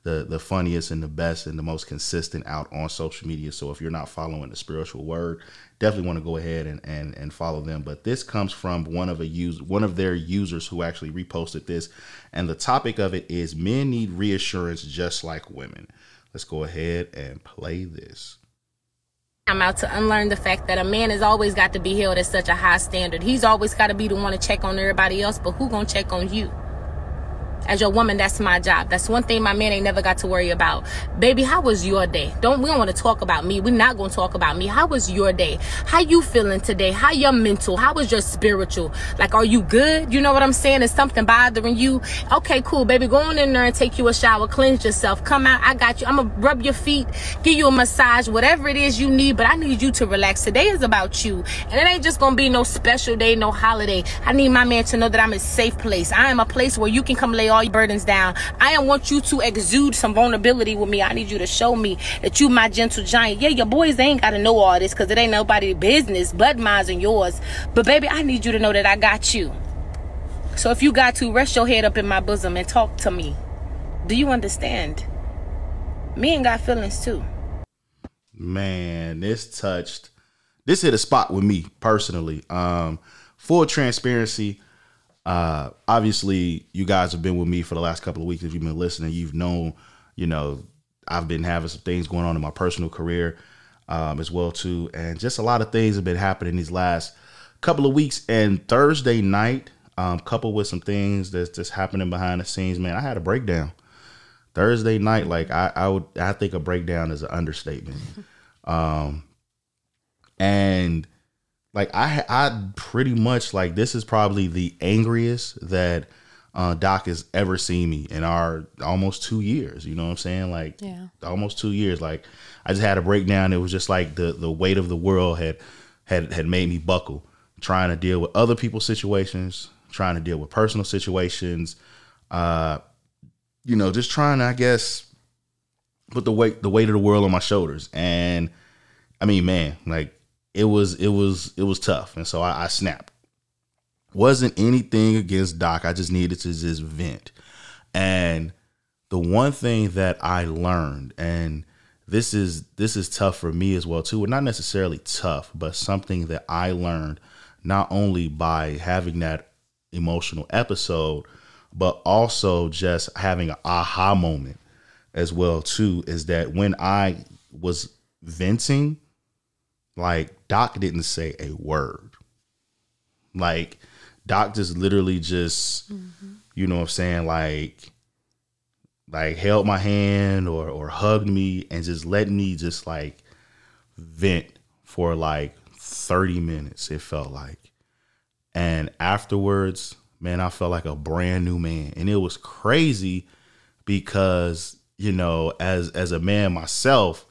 the the funniest and the best and the most consistent out on social media. So if you're not following the spiritual word, definitely want to go ahead and and, and follow them. But this comes from one of a use one of their users who actually reposted this, and the topic of it is men need reassurance just like women. Let's go ahead and play this. I'm out to unlearn the fact that a man has always got to be held at such a high standard. He's always got to be the one to check on everybody else, but who gonna check on you? As your woman, that's my job. That's one thing my man ain't never got to worry about. Baby, how was your day? Don't we don't want to talk about me. We're not gonna talk about me. How was your day? How you feeling today? How your mental? How was your spiritual? Like, are you good? You know what I'm saying? Is something bothering you? Okay, cool, baby. Go on in there and take you a shower, cleanse yourself. Come out. I got you. I'm gonna rub your feet, give you a massage, whatever it is you need. But I need you to relax. Today is about you, and it ain't just gonna be no special day, no holiday. I need my man to know that I'm a safe place. I am a place where you can come lay all your burdens down. I want you to exude some vulnerability with me. I need you to show me that you my gentle giant. Yeah, your boys ain't gotta know all this because it ain't nobody's business but mine and yours. But baby, I need you to know that I got you. So if you got to rest your head up in my bosom and talk to me. Do you understand? Men got feelings too. Man, this touched this hit a spot with me personally. Um, full transparency. Uh, obviously, you guys have been with me for the last couple of weeks. If you've been listening, you've known, you know, I've been having some things going on in my personal career um, as well too, and just a lot of things have been happening these last couple of weeks. And Thursday night, um, coupled with some things that's just happening behind the scenes, man, I had a breakdown. Thursday night, like I, I would, I think a breakdown is an understatement. Um, and like I, I pretty much like this is probably the angriest that uh, Doc has ever seen me in our almost two years. You know what I'm saying? Like, Yeah. almost two years. Like, I just had a breakdown. It was just like the the weight of the world had had had made me buckle, trying to deal with other people's situations, trying to deal with personal situations. Uh, you know, just trying to, I guess, put the weight the weight of the world on my shoulders. And I mean, man, like it was it was it was tough, and so I, I snapped. Wasn't anything against Doc. I just needed to just vent. And the one thing that I learned, and this is this is tough for me as well too. Well, not necessarily tough, but something that I learned not only by having that emotional episode, but also just having an aha moment as well too. Is that when I was venting, like Doc didn't say a word. Like Doc just literally just, mm-hmm. you know what I'm saying, like like held my hand or or hugged me and just let me just like vent for like 30 minutes it felt like. And afterwards man i felt like a brand new man. And it was crazy because you know as as a man myself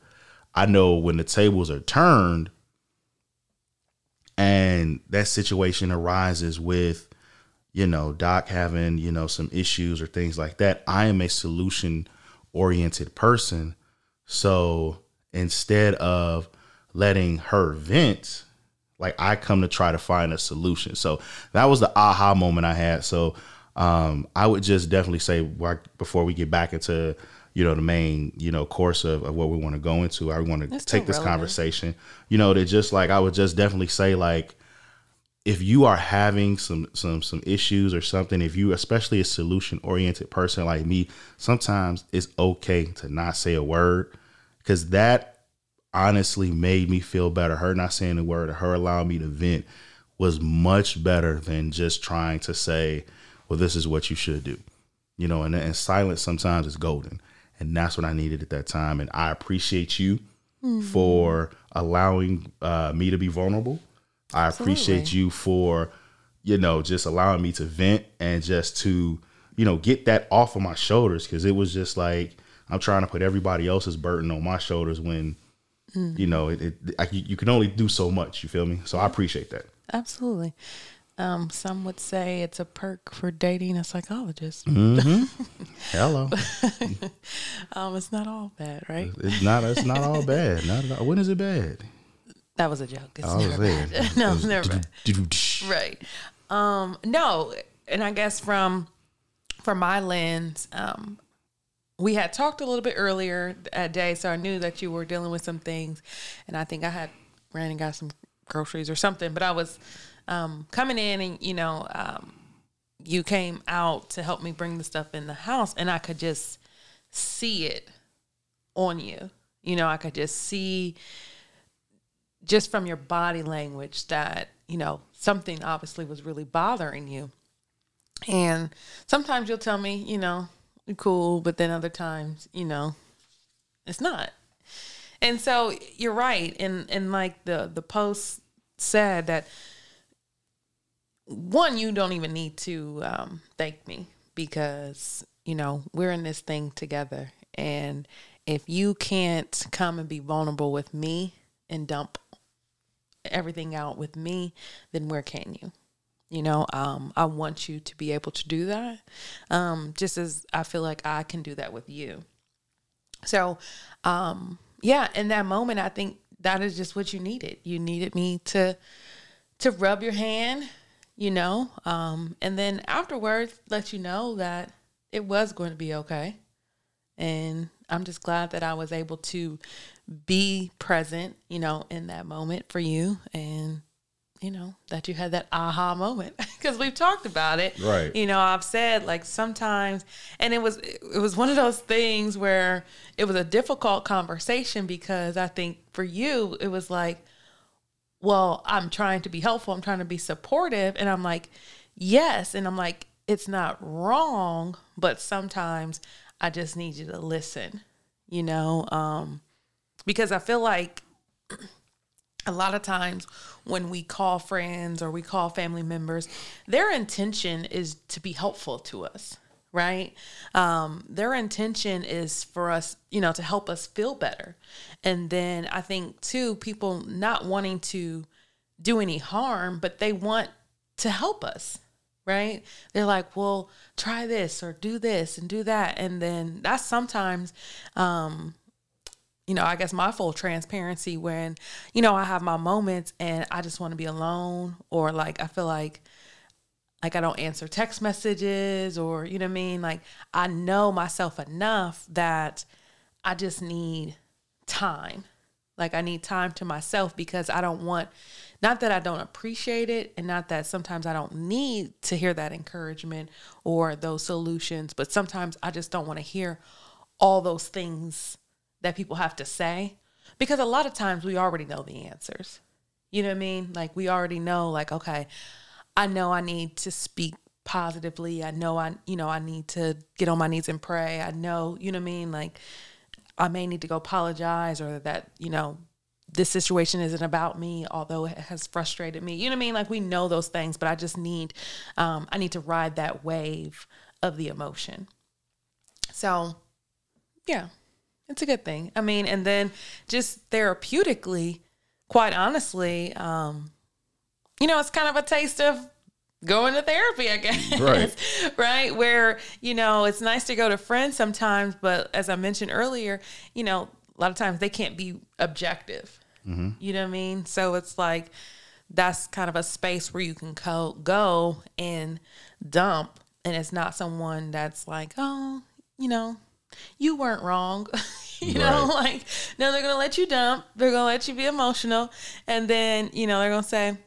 i know when the tables are turned and that situation arises with you know doc having you know some issues or things like that i am a solution oriented person. So instead of letting her vent like i come to try to find a solution. So that was the aha moment i had. So um i would just definitely say before we get back into you know the main you know course of, of what we want to go into. I want to take this relevant. conversation. You know to just like i would just definitely say like if you are having some some some issues or something if you especially a solution oriented person like me sometimes it's okay to not say a word because that honestly made me feel better. Her not saying a word or her allowing me to vent was much better than just trying to say well this is what you should do you know and, and silence sometimes is golden and that's what i needed at that time. And i appreciate you for allowing uh, me to be vulnerable. I appreciate you for you know just allowing me to vent and just to you know get that off of my shoulders. Because it was just like i'm trying to put everybody else's burden on my shoulders when you know it, it I, you can only do so much. You feel me? So i appreciate that. Absolutely. Um, some would say it's a perk for dating a psychologist. hello Um, it's not all bad, right? it's not it's not all bad not at all. when is it bad That was a joke. It's was never bad. no, never bad. Right. Um, no, and I guess from from my lens, um, we had talked a little bit earlier that day, so I knew that you were dealing with some things, and I think I had ran and got some groceries or something. But I was um, coming in, and you know, um, you came out to help me bring the stuff in the house, and I could just see it on you. You know, I could just see just from your body language that you know something obviously was really bothering you. And sometimes you'll tell me you know cool but then other times you know it's not. And so you're right. And and like the the post said that one you don't even need to um, thank me because you know we're in this thing together. And if you can't come and be vulnerable with me and dump everything out with me then where can you? You know um, i want you to be able to do that um, just as i feel like i can do that with you. So um, yeah in that moment i think that is just what you needed. You needed me to to rub your hand you know um, and then afterwards let you know that it was going to be okay. And i'm just glad that i was able to be present you know in that moment for you and you know that you had that aha moment. Because we've talked about it. Right. you know i've said like sometimes and it was it was one of those things where it was a difficult conversation because i think for you it was like well i'm trying to be helpful i'm trying to be supportive and i'm like yes. And I'm like, it's not wrong, but sometimes I just need you to listen, you know? Um, because I feel like a lot of times when we call friends or we call family members, their intention is to be helpful to us, right? Um, their intention is for us, you know, to help us feel better. And then I think, too, people not wanting to do any harm, but they want to help us, right? They're like, well, try this or do this and do that. And then that's sometimes, um, you know, I guess my full transparency when, you know, I have my moments and I just want to be alone or like I feel like like I don't answer text messages or you know what I mean? Like I know myself enough that I just need time. Like I need time to myself because I don't want not that I don't appreciate it and not that sometimes I don't need to hear that encouragement or those solutions, but sometimes I just don't want to hear all those things that people have to say because a lot of times we already know the answers. You know what I mean? Like we already know like okay, I know I need to speak positively. I know I you know I need to get on my knees and pray. I know, you know what I mean? Like I may need to go apologize or that, you know, this situation isn't about me, although it has frustrated me. You know what I mean? Like we know those things, but I just need um I need to ride that wave of the emotion. So, yeah, it's a good thing. I mean, and then just therapeutically, quite honestly, um, you know, it's kind of a taste of going to therapy, I guess. Right. right. Where, you know, it's nice to go to friends sometimes, but as I mentioned earlier, you know, a lot of times they can't be objective. Mm-hmm. You know what I mean? So it's like that's kind of a space where you can co- go and dump, and it's not someone that's like, oh, you know, you weren't wrong. you know, Right. like, no, they're going to let you dump. They're going to let you be emotional. And then, you know, they're going to say,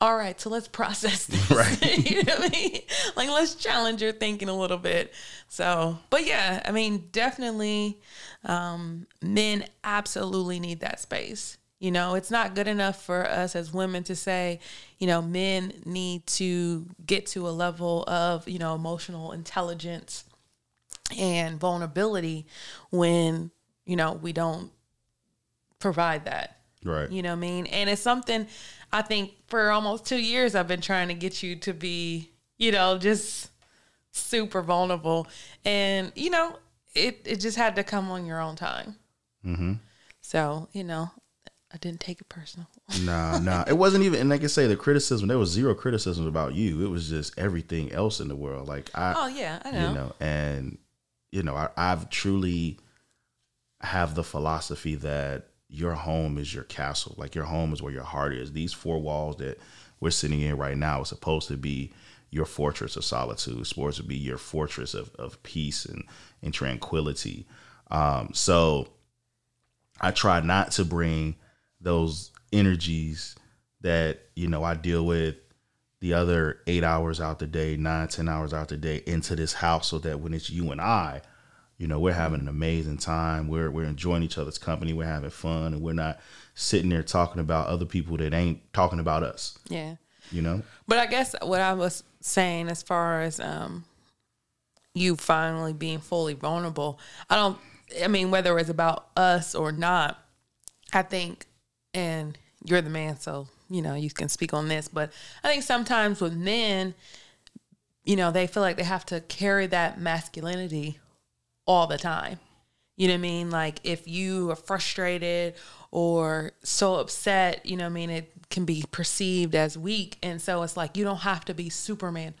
all right, so let's process this. Right. you know what I mean? Like, let's challenge your thinking a little bit. So, but yeah, I mean, definitely um, men absolutely need that space. You know, it's not good enough for us as women to say, you know, men need to get to a level of, you know, emotional intelligence and vulnerability when, you know, we don't provide that. Right. You know what I mean? And it's something I think for almost two years I've been trying to get you to be, you know, just super vulnerable. And, you know, it, it just had to come on your own time. Mm-hmm. So, you know, I didn't take it personal. Nah, nah. It wasn't even, and like I say, the criticism. There was zero criticism about you. It was just everything else in the world. Like I, Oh, yeah, I know. you know, and you know, I, I've truly have the philosophy that your home is your castle. Like your home is where your heart is. These four walls that we're sitting in right now is supposed to be your fortress of solitude. It's supposed to be your fortress of, of peace and, and tranquility. Um, so I try not to bring those energies that, you know, I deal with the other eight hours out the day, nine, ten hours out the day into this house so that when it's you and I, you know, we're having an amazing time. We're we're enjoying each other's company. We're having fun, and we're not sitting there talking about other people that ain't talking about us. Yeah. You know, But I guess what I was saying as far as um you finally being fully vulnerable, I don't I mean whether it's about us or not, I think and you're the man so, you know, you can speak on this, but I think sometimes with men, you know, they feel like they have to carry that masculinity all the time. You know what I mean? Like if you are frustrated or so upset, you know what I mean, it can be perceived as weak. And so it's like you don't have to be Superman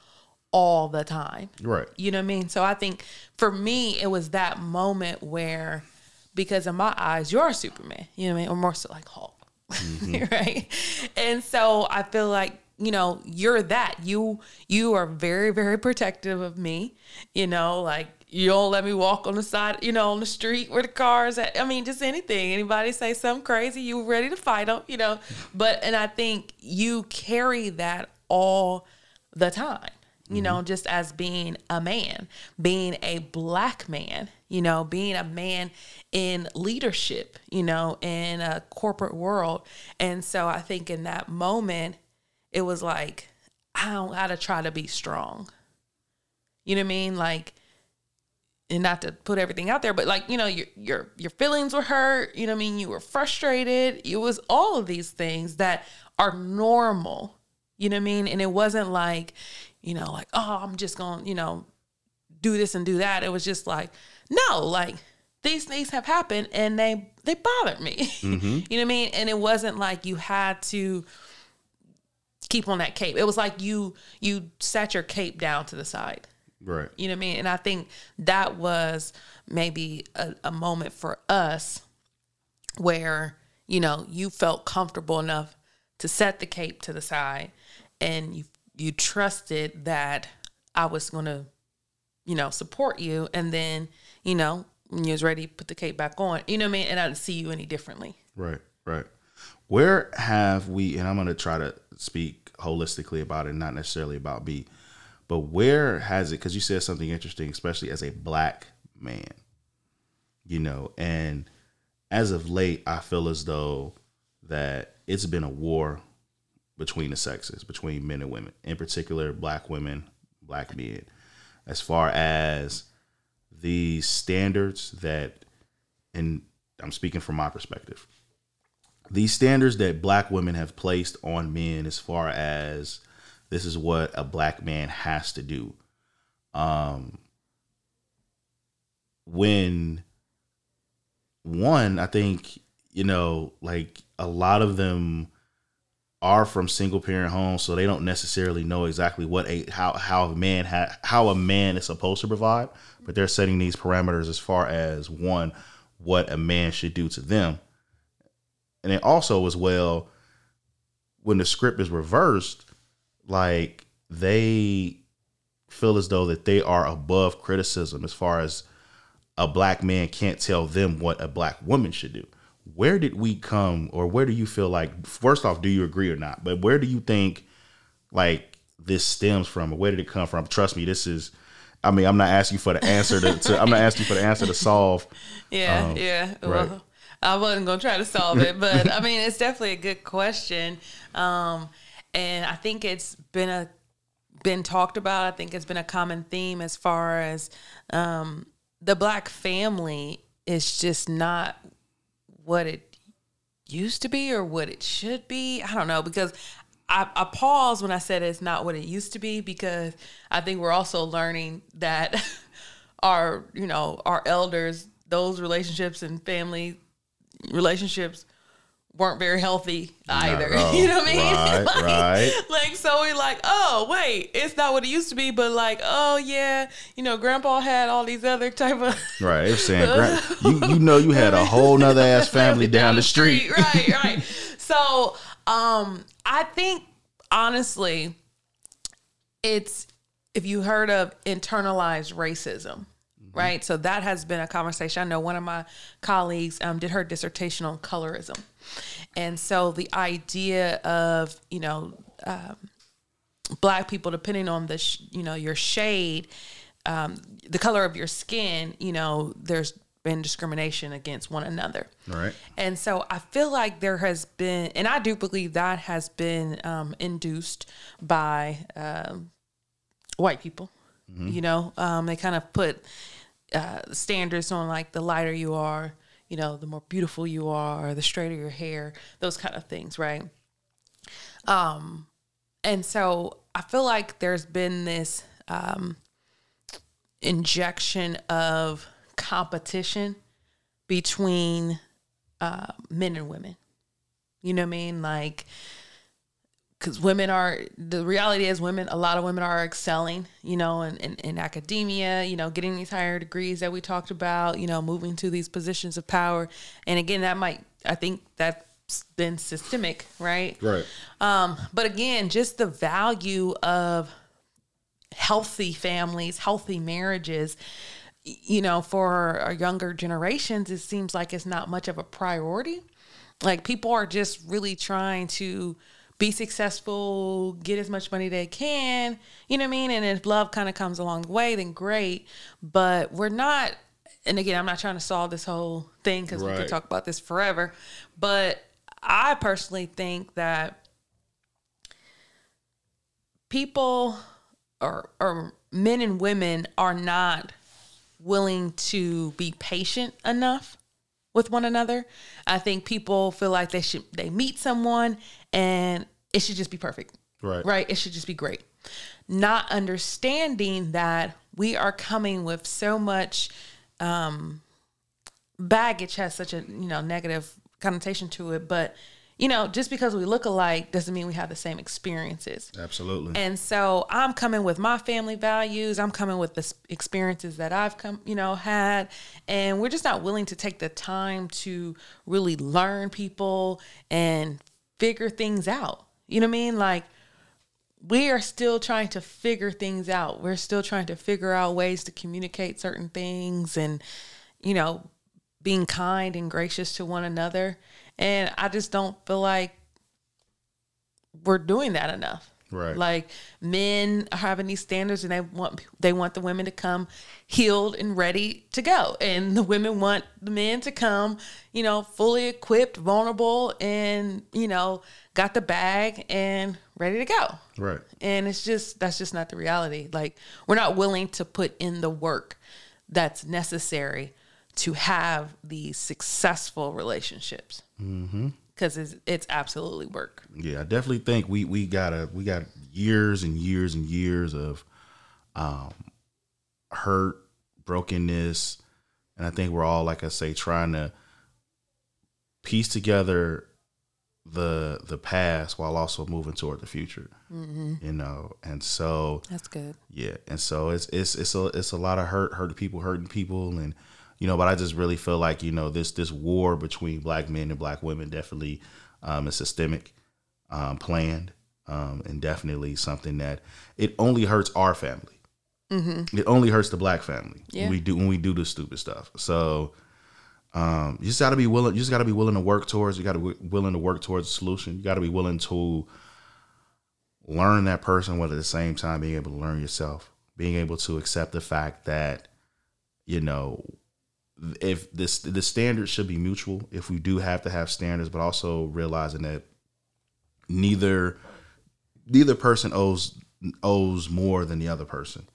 all the time. right? You know what I mean? So I think for me, it was that moment where, because in my eyes, you're a Superman, you know what I mean? Or more so like Hulk, Mm-hmm. right? And so I feel like, you know, you're that. You you are very, very protective of me. You know, like you don't let me walk on the side, you know, on the street where the cars at. I mean, just anything. Anybody say something crazy, you ready to fight them, you know. But and I think you carry that all the time you know, mm-hmm. just as being a man, being a black man, you know, being a man in leadership, you know, in a corporate world. And so I think in that moment, it was like, I don't gotta try to be strong. You know what I mean? Like, and not to put everything out there, but like, you know, your your your feelings were hurt, you know what I mean? You were frustrated. It was all of these things that are normal. You know what I mean? And it wasn't like, you know, like, oh, I'm just gonna, you know, do this and do that. It was just like, no, like these things have happened and they they bothered me. Mm-hmm. you know what I mean? And it wasn't like you had to keep on that cape. It was like you you set your cape down to the side. Right. You know what I mean? And I think that was maybe a, a moment for us where, you know, you felt comfortable enough to set the cape to the side and you you trusted that I was gonna, you know, support you and then, you know, when you was ready to put the cape back on, you know what I mean? And I didn't see you any differently. Right, right. Where have we, and I'm going to try to speak holistically about it, not necessarily about B, but where has it, because you said something interesting, especially as a black man, you know, and as of late, I feel as though that it's been a war between the sexes, between men and women, in particular, black women, black men, as far as the standards that, and I'm speaking from my perspective, these standards that black women have placed on men as far as this is what a black man has to do. Um, when one, I think, you know, like a lot of them are from single parent homes, so they don't necessarily know exactly what a how how a man ha, how a man is supposed to provide, but they're setting these parameters as far as one what a man should do to them, and then also as well when the script is reversed, like they feel as though that they are above criticism as far as a black man can't tell them what a black woman should do where did we come or where do you feel like first off do you agree or not but where do you think like this stems from or where did it come from trust me this is i mean i'm not asking for the answer to, to i'm not asking for the answer to solve Yeah, Um, yeah. right. Well, I wasn't gonna try to solve it, but I mean, it's definitely a good question, um, and I think it's been a been talked about. I think it's been a common theme as far as um, the black family is just not what it used to be or what it should be. I don't know because I, I pause when I said it's not what it used to be because I think we're also learning that our you know our elders those relationships and family relationships weren't very healthy either. you know what I mean? Right, like, right. like so we like, oh wait, it's not what it used to be, but like, oh yeah, you know, grandpa had all these other type of right they're saying "Grant, you, you know you had a whole nother ass family down the street right, right. So, um, I think honestly, it's if you heard of internalized racism, right? So that has been a conversation. I know one of my colleagues um, did her dissertation on colorism, and so the idea of you know um, black people, depending on the sh- you know your shade, um, the color of your skin, you know, there's been discrimination against one another. right And so I feel like there has been, and I do believe that has been um, induced by um, white people. You know, um, they kind of put uh, standards on like the lighter you are, you know, the more beautiful you are, the straighter your hair, those kind of things, right? Um, and so I feel like there's been this um, injection of competition between uh, men and women. You know what I mean? Like, because women are, the reality is, women, a lot of women are excelling, you know, in, in, in academia, you know, getting these higher degrees that we talked about, you know, moving to these positions of power. And again, that might, I think that's been systemic, right? right Um, but again, just the value of healthy families, healthy marriages, you know, for our younger generations, it seems like it's not much of a priority. Like people are just really trying to be successful, get as much money they can, you know what I mean? And if love kind of comes along the way, then great. But we're not, and again, I'm not trying to solve this whole thing because we Right. could talk about this forever. But I personally think that people or or men and women are not willing to be patient enough with one another. I think people feel like they should they meet someone and it should just be perfect. Right. Right. It should just be great. Not understanding that we are coming with so much um baggage has such a you know negative connotation to it, but you know, just because we look alike doesn't mean we have the same experiences. Absolutely. And so I'm coming with my family values. I'm coming with the experiences that I've come, you know, had, and we're just not willing to take the time to really learn people and figure things out. You know what I mean? Like we are still trying to figure things out. We're still trying to figure out ways to communicate certain things and you know, being kind and gracious to one another. And I just don't feel like we're doing that enough. Right. Like men are having these standards and they want they want the women to come healed and ready to go. And the women want the men to come, you know, fully equipped, vulnerable and, you know, got the bag and ready to go. right. And it's just that's just not the reality. Like we're not willing to put in the work that's necessary to have these successful relationships. Because it's it's absolutely work. Yeah, I definitely think we we got a we got years and years and years of um hurt, brokenness, and I think we're all like I say trying to piece together the the past while also moving toward the future. You know, and so That's good. yeah, and so it's it's it's a it's a lot of hurt, hurting people, hurting people, and you know. But I just really feel like you know this this war between black men and black women definitely um, is systemic, um, planned, um, and definitely something that it only hurts our family. It only hurts the black family Yeah. when we do when we do this stupid stuff. So um, you just got to be willing. You just got to be willing to work towards. You got to be willing to work towards a solution. You got to be willing to learn that person, while at the same time being able to learn yourself. Being able to accept the fact that you know if this the standards should be mutual. If we do have to have standards, but also realizing that neither neither person owes owes more than the other person.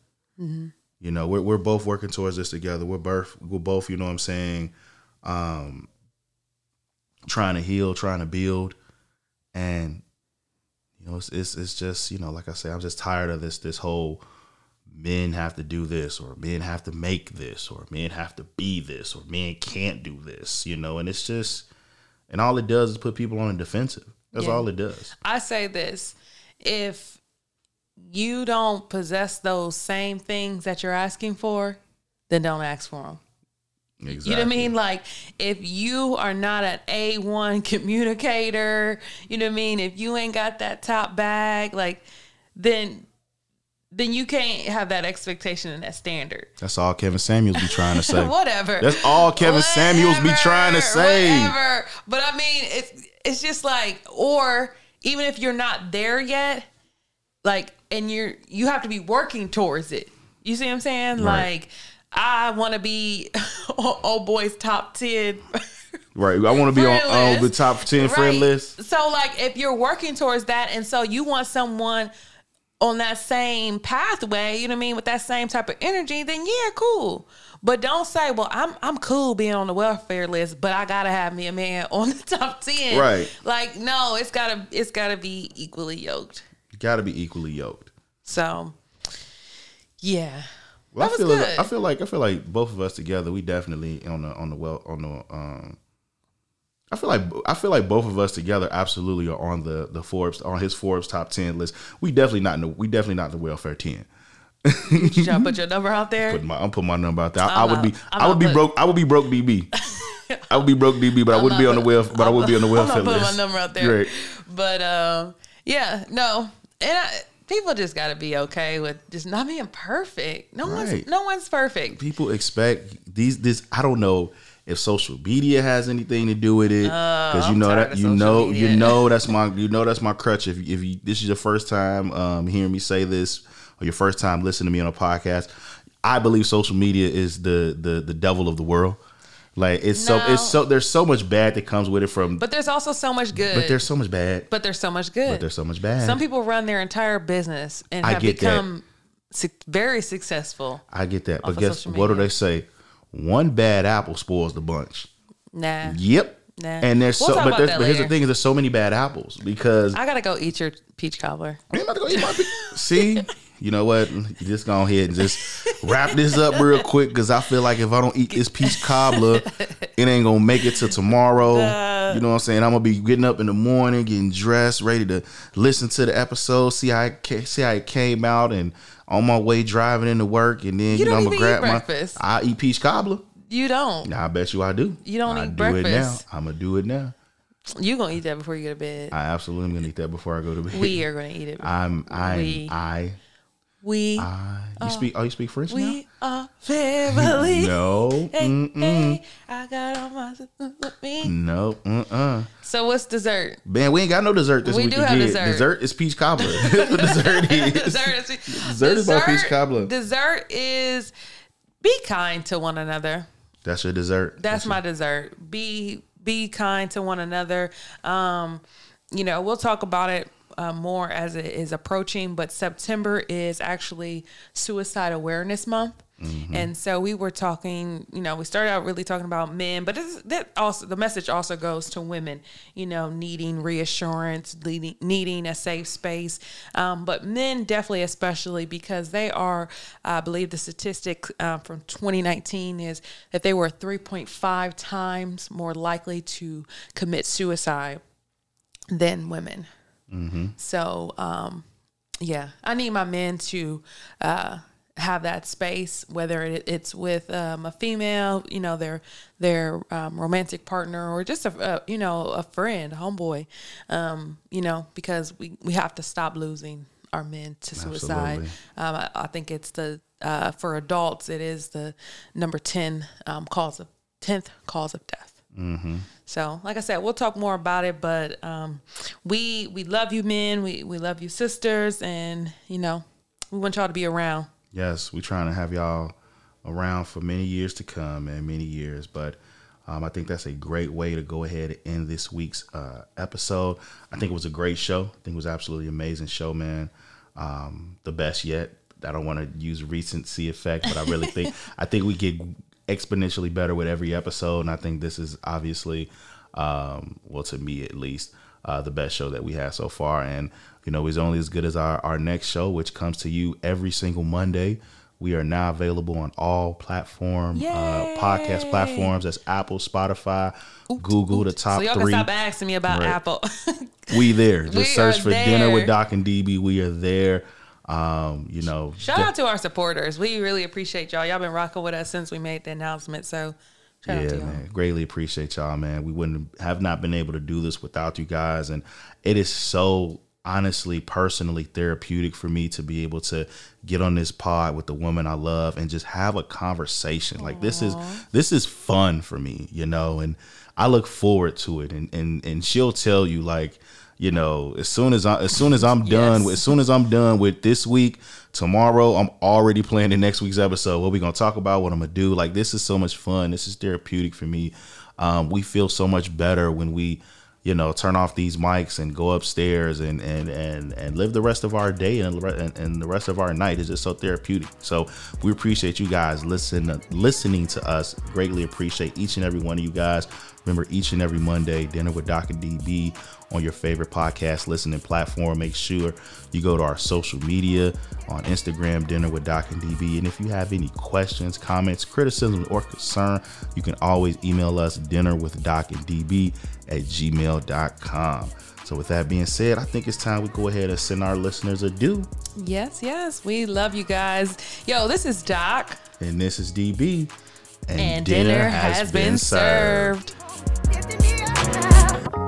You know, we're we're both working towards this together. We're both we're both, you know what I'm saying, um trying to heal, trying to build. And you know, it's it's it's just, you know, like I say, I'm just tired of this this whole men have to do this or men have to make this or men have to be this or men can't do this, you know, and it's just and all it does is put people on a defensive. That's Yeah. all it does. I say this if you don't possess those same things that you're asking for, then don't ask for them. Exactly. You know what I mean? Like if you are not an A1 communicator, you know what I mean? If you ain't got that top bag, like then then you can't have that expectation and that standard. That's all Kevin Samuels be trying to say. whatever. That's all Kevin Samuels be trying to say. Whatever. But I mean, it's it's just like, or even if you're not there yet, like, and you're you have to be working towards it. You see what I'm saying? Right. Like, I want to be old boy's top ten. Right. I want to be on, friend on the top 10 friend list. So, like, if you're working towards that, and so you want someone on that same pathway, you know what I mean, with that same type of energy, then yeah, cool. But don't say, well, I'm I'm cool being on the welfare list, but I gotta have me a man on the top ten. Right. Like, no, it's gotta it's gotta be equally yoked. You got to be equally yoked. So, yeah, Well, That I was feel good. I feel like I feel like both of us together, we definitely on the on the well on the um. I feel like I feel like both of us together absolutely are on the the Forbes on his Forbes top ten list. We definitely not in the we definitely not the welfare ten. you trying to put your number out there? Put my I'm putting my number out there. I, I I'm would be I'm I would be put- broke. I would be broke DB. I would be broke DB, but I wouldn't be on the welfare. But I would be on the I'm welfare not putting list. my number out there. Right. But um, yeah, no, and I, people just got to be okay with just not being perfect. No Right. one's no one's perfect. people expect these this i don't know if social media has anything to do with it because you Oh, I'm know that you know media. you know that's my you know that's my crutch if, if you this is your first time um hearing me say this or your first time listening to me on a podcast i believe social media is the the the devil of the world Like it's so it's so there's so much bad that comes with it from But there's also so much good. but there's so much bad. but there's so much good. But there's so much bad. Some people run their entire business and I have get that. become su- very successful. I get that. But guess what do they say? One bad apple spoils the bunch. Nah. Yep. Nah. And there's We'll so but there's but here's the thing is there's so many bad apples because I gotta go eat your peach cobbler. I'm about to go eat my pe- See, you know what? You just go ahead and just wrap this up real quick because I feel like if I don't eat this peach cobbler, it ain't gonna make it to tomorrow. you know what I'm saying? I'm gonna be getting up in the morning, getting dressed, ready to listen to the episode, see how it, see how it came out, and on my way driving into work, and then you, You know I'm gonna grab my. breakfast. I eat peach cobbler. You don't. Nah, I bet you I do. You don't I eat do it now. I'm gonna do it now. You gonna eat that before you go to bed. I absolutely am gonna eat that before I go to bed. we are gonna eat it. I'm I We. I we I. You speak? Oh, you speak French now? we are family. No. Hey, hey, I got all my sisters with me. No. Uh-uh. So what's dessert? Man, we ain't got no dessert this We week do have dessert. Dessert is peach cobbler. dessert is. dessert is Dessert is my peach cobbler. Dessert is be kind to one another. That's your dessert. That's my dessert. Be be kind to one another. Um, you know, we'll talk about it uh, more as it is approaching, but September is actually Suicide Awareness Month. And so we were talking, you know, we started out really talking about men, but this, that also the message also goes to women, you know, needing reassurance, needing, needing a safe space. Um, but men definitely, especially because they are, I believe the statistic uh, from 2019 is that they were 3.5 times more likely to commit suicide than women. So, um, yeah, I need my men to uh, have that space, whether it, it's with um, a female, you know, their their um, romantic partner, or just a, a you know a friend, a homeboy, um, you know, because we we have to stop losing our men to suicide. Um, I, I think it's the uh, for adults, it is the number ten um, cause of tenth cause of death. So, like I said, we'll talk more about it, but um, we we love you, men. We we love you, sisters, and you know, we want y'all to be around. Yes, we're trying to have y'all around for many years to come and many years. But um, I think that's a great way to go ahead and end this week's uh, episode. I think it was a great show. I think it was absolutely amazing show, man. Um, the best yet. I don't want to use recency effect, but I really think I think we get exponentially better with every episode, and I think this is obviously, um, well, to me at least, uh, the best show that we had so far. And you know, it's only as good as our our next show, which comes to you every single Monday. We are now available on all platform uh, podcast platforms. That's Apple, Spotify, Google, the top so y'all three. can stop asking me about Right. Apple. We there. Just We search for dinner with. Doc and DB. We are there. Um, you know, Shout out to our supporters. We really appreciate y'all. Y'all been rocking with us since we made the announcement. So shout out yeah, man. Greatly appreciate y'all, man. We wouldn't have not been able to do this without you guys, and it is so honestly, personally therapeutic for me to be able to get on this pod with the woman I love and just have a conversation. Like this is this is fun for me, you know, and I look forward to it. And and and she'll tell you like. You know, as soon as I as soon as I'm done Yes. with as soon as I'm done with this week, tomorrow I'm already planning next week's episode. What we gonna talk about? What I'm gonna do? Like this is so much fun. This is therapeutic for me. Um, we feel so much better when we, you know, turn off these mics and go upstairs and and and and live the rest of our day and, and, and the rest of our night is just so therapeutic. So we appreciate you guys listen listening to us. Greatly appreciate each and every one of you guys. Remember, each and every Monday, dinner with Dr. DB on your favorite podcast listening platform. Make sure you go to our social media on Instagram, dinner with Doc and DB. And if you have any questions, comments, criticism, or concern, you can always email us dinner with Doc and DB at gmail.com. So with that being said, I think it's time we go ahead and send our listeners a due. Yes, yes. We love you guys. Yo, this is Doc. And this is DB. And dinner has been served. Get the New York now.